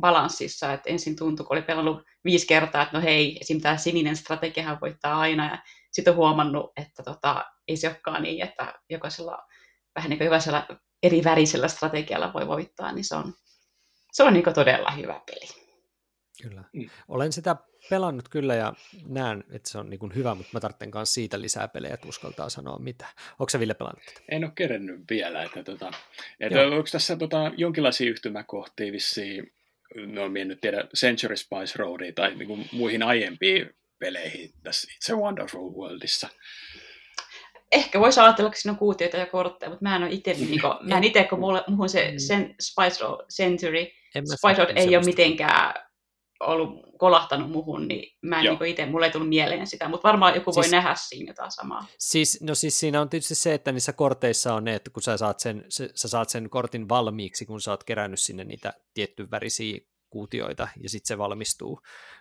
balanssissa, että ensin tuntui, kun oli pelannut viisi kertaa, että no hei, esim. tämä sininen strategiahan voittaa aina, ja sitten on huomannut, että tota, ei se olekaan niin, että jokaisella vähän niin kuin eri värisellä strategialla voi voittaa, niin se on, se on niin todella hyvä peli. Kyllä. Mm. Olen sitä pelannut kyllä ja näen, että se on niin kuin hyvä, mutta mä tarvitsen myös siitä lisää pelejä, että uskaltaa sanoa mitä. Onko se Ville pelannut? En ole kerennyt vielä. Että, tota, että onko tässä tota, jonkinlaisia yhtymäkohtia vissiin, no en nyt tiedä, Century Spice Roadiin tai niin kuin muihin aiempiin peleihin tässä It's a Wonderful Worldissa? Ehkä voisi ajatella, että siinä on kuutioita ja kortteja, mutta mä en ole itse, niin kuin, mä en itse, kun mulle, muhun se mm. sen Spice Road Century, Spice Road ei ole mitenkään ollut kolahtanut muhun, niin mä en niin itse, mulle ei tullut mieleen sitä, mutta varmaan joku voi siis, nähdä siinä jotain samaa. Siis, no siis siinä on tietysti se, että niissä korteissa on ne, että kun sä saat sen, se, sä saat sen kortin valmiiksi, kun sä oot kerännyt sinne niitä tietty värisiä kuutioita, ja sitten se valmistuu.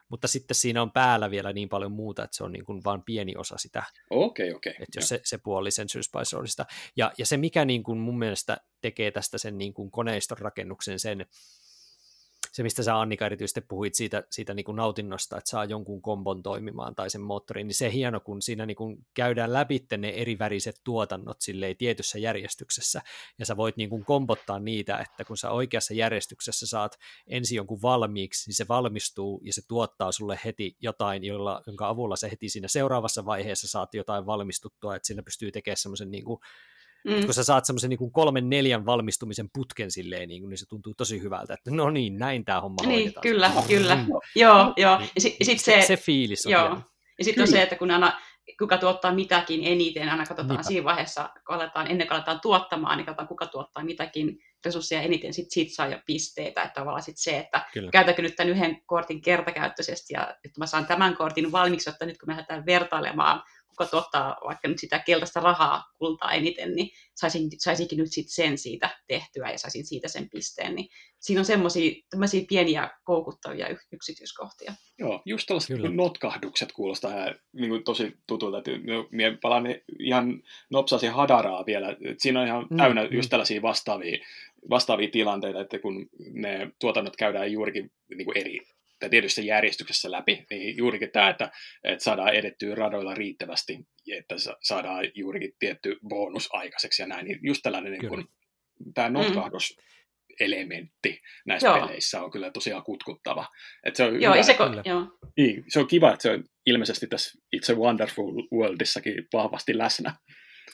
Mutta sitten siinä on päällä vielä niin paljon muuta, että se on niin kuin vain pieni osa sitä. Okei, okay, okei. Okay, että jos se, se puoli sen Spice Ja, ja se, mikä niin kuin mun mielestä tekee tästä sen niin kuin koneiston rakennuksen sen, se, mistä sä Annika erityisesti puhuit siitä, siitä niin kuin nautinnosta, että saa jonkun kombon toimimaan tai sen moottorin, niin se hieno, kun siinä niin kuin käydään läpi ne eri väriset tuotannot silleen tietyssä järjestyksessä, ja sä voit niin kuin kombottaa niitä, että kun sä oikeassa järjestyksessä saat ensin jonkun valmiiksi, niin se valmistuu ja se tuottaa sulle heti jotain, jolla, jonka avulla se heti siinä seuraavassa vaiheessa saat jotain valmistuttua, että siinä pystyy tekemään semmoisen niin kuin Mm. kun sä saat semmoisen niin kolmen neljän valmistumisen putken silleen, niin, niin se tuntuu tosi hyvältä, että no niin, näin tämä homma Niin, hoidetaan. kyllä, kyllä. Mm. Joo, joo. Niin, ja sit, sit se, se, fiilis on joo. Ja sitten on se, että kun aina kuka tuottaa mitäkin eniten, aina katsotaan Niinpä. siinä vaiheessa, kun aletaan, ennen kuin aletaan tuottamaan, niin katsotaan kuka tuottaa mitäkin resursseja eniten, sitten sit saa jo pisteitä, että tavallaan sit se, että Kyllä. käytänkö nyt tämän yhden kortin kertakäyttöisesti, ja että mä saan tämän kortin valmiiksi, että nyt kun me lähdetään vertailemaan kuka tuottaa vaikka nyt sitä keltaista rahaa, kultaa eniten, niin saisin, saisinkin nyt sit sen siitä tehtyä ja saisin siitä sen pisteen. Niin siinä on semmoisia pieniä koukuttavia yksityiskohtia. Joo, just tällaiset Kyllä. notkahdukset kuulostaa niin kuin tosi tutulta. Että minä palaan ihan nopsasi hadaraa vielä. Siinä on ihan mm, täynnä mm. just tällaisia vastaavia, vastaavia tilanteita, että kun ne tuotannot käydään juurikin niin kuin eri tietyssä järjestyksessä läpi, niin juurikin tämä, että, että saadaan edettyä radoilla riittävästi, että saadaan juurikin tietty bonus aikaiseksi ja näin, niin just tällainen niin kun, tämä mm. notkahdus, elementti näissä joo. peleissä on kyllä tosiaan kutkuttava. Et se on joo, hyvä, se, ko- joo. Niin, se on kiva, että se on ilmeisesti tässä It's a Wonderful Worldissakin vahvasti läsnä.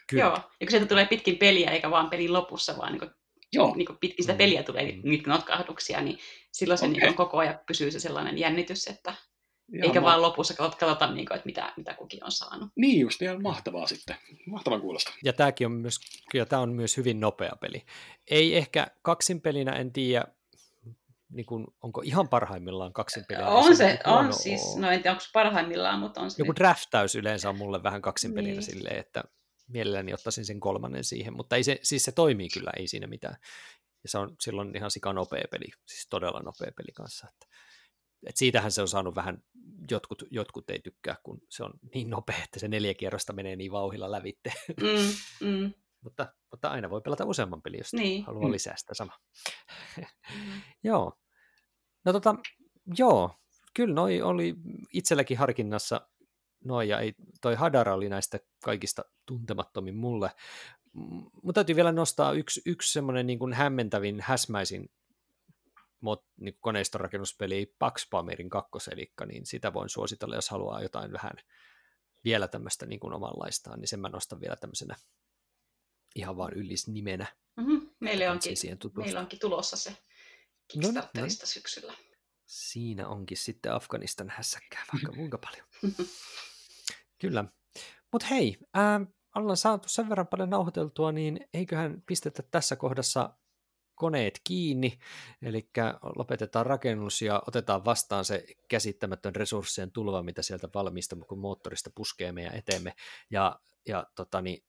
Kyllä. Joo, ja kun sieltä tulee pitkin peliä, eikä vaan pelin lopussa, vaan niin Joo. Niin kuin pitkin sitä mm. peliä tulee mm. niitä notkahduksia, niin silloin se okay. niin koko ajan pysyy se sellainen jännitys, että Ihan eikä ma- vaan lopussa katsota, niin kuin, että mitä, mitä kukin on saanut. Niin just, ihan mahtavaa sitten. Mahtavan kuulosta. Ja tämäkin on myös, kyllä tämä on myös hyvin nopea peli. Ei ehkä kaksin pelinä, en tiedä, niin kuin, onko ihan parhaimmillaan kaksin peliä. On se, se on siis, no en tiedä onko parhaimmillaan, mutta on se. Joku draftaus yleensä on mulle vähän kaksin pelinä niin. silleen, että mielelläni ottaisin sen kolmannen siihen, mutta ei se, siis se toimii kyllä, ei siinä mitään. Ja se on silloin ihan sika nopea peli, siis todella nopea peli kanssa. Että, et siitähän se on saanut vähän, jotkut, jotkut ei tykkää, kun se on niin nopea, että se neljä kierrosta menee niin vauhilla lävitte. Mm, mm. mutta, mutta aina voi pelata useamman pelin, jos niin. haluaa mm. lisää sitä samaa. mm. joo. No tota, joo, kyllä noi oli itselläkin harkinnassa noin, ja ei, toi Hadara oli näistä kaikista tuntemattomin mulle. Mutta täytyy vielä nostaa yksi, yksi semmoinen niin kuin hämmentävin, häsmäisin mod, niin kuin koneistorakennuspeli Pax Palmerin kakkoselikka, niin sitä voin suositella, jos haluaa jotain vähän vielä tämmöistä niin kuin omanlaistaan, niin sen mä nostan vielä tämmöisenä ihan vaan yllisnimenä. Mm-hmm. Meille, onkin, meillä onkin tulossa se no niin, Kickstarterista no, syksyllä. Siinä onkin sitten Afganistan hässäkkää vaikka kuinka paljon. Kyllä. Mutta hei, ää, ollaan saatu sen verran paljon nauhoiteltua, niin eiköhän pistetä tässä kohdassa koneet kiinni, eli lopetetaan rakennus ja otetaan vastaan se käsittämätön resurssien tulva, mitä sieltä valmista, kun moottorista puskee meidän eteemme, ja, ja tota, niin,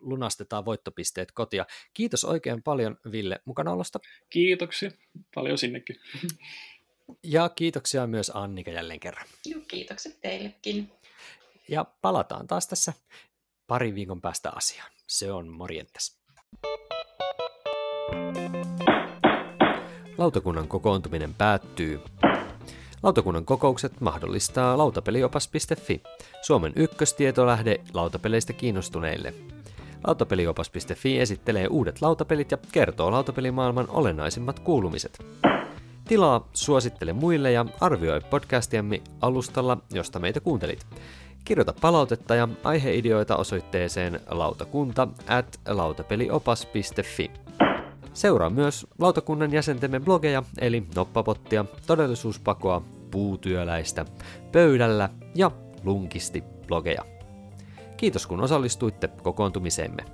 lunastetaan voittopisteet kotia. Kiitos oikein paljon, Ville, mukanaolosta. Kiitoksia, paljon sinnekin. Ja kiitoksia myös Annika jälleen kerran. Joo, kiitokset teillekin. Ja palataan taas tässä parin viikon päästä asiaan. Se on morjentes. Lautakunnan kokoontuminen päättyy. Lautakunnan kokoukset mahdollistaa lautapeliopas.fi, Suomen ykköstietolähde lautapeleistä kiinnostuneille. Lautapeliopas.fi esittelee uudet lautapelit ja kertoo lautapelimaailman olennaisimmat kuulumiset. Tilaa, suosittele muille ja arvioi podcastiamme alustalla, josta meitä kuuntelit. Kirjoita palautetta ja aiheideoita osoitteeseen lautakunta at lautapeliopas.fi. Seuraa myös lautakunnan jäsentemme blogeja, eli Noppapottia, Todellisuuspakoa, Puutyöläistä, Pöydällä ja Lunkisti blogeja. Kiitos kun osallistuitte kokoontumiseemme.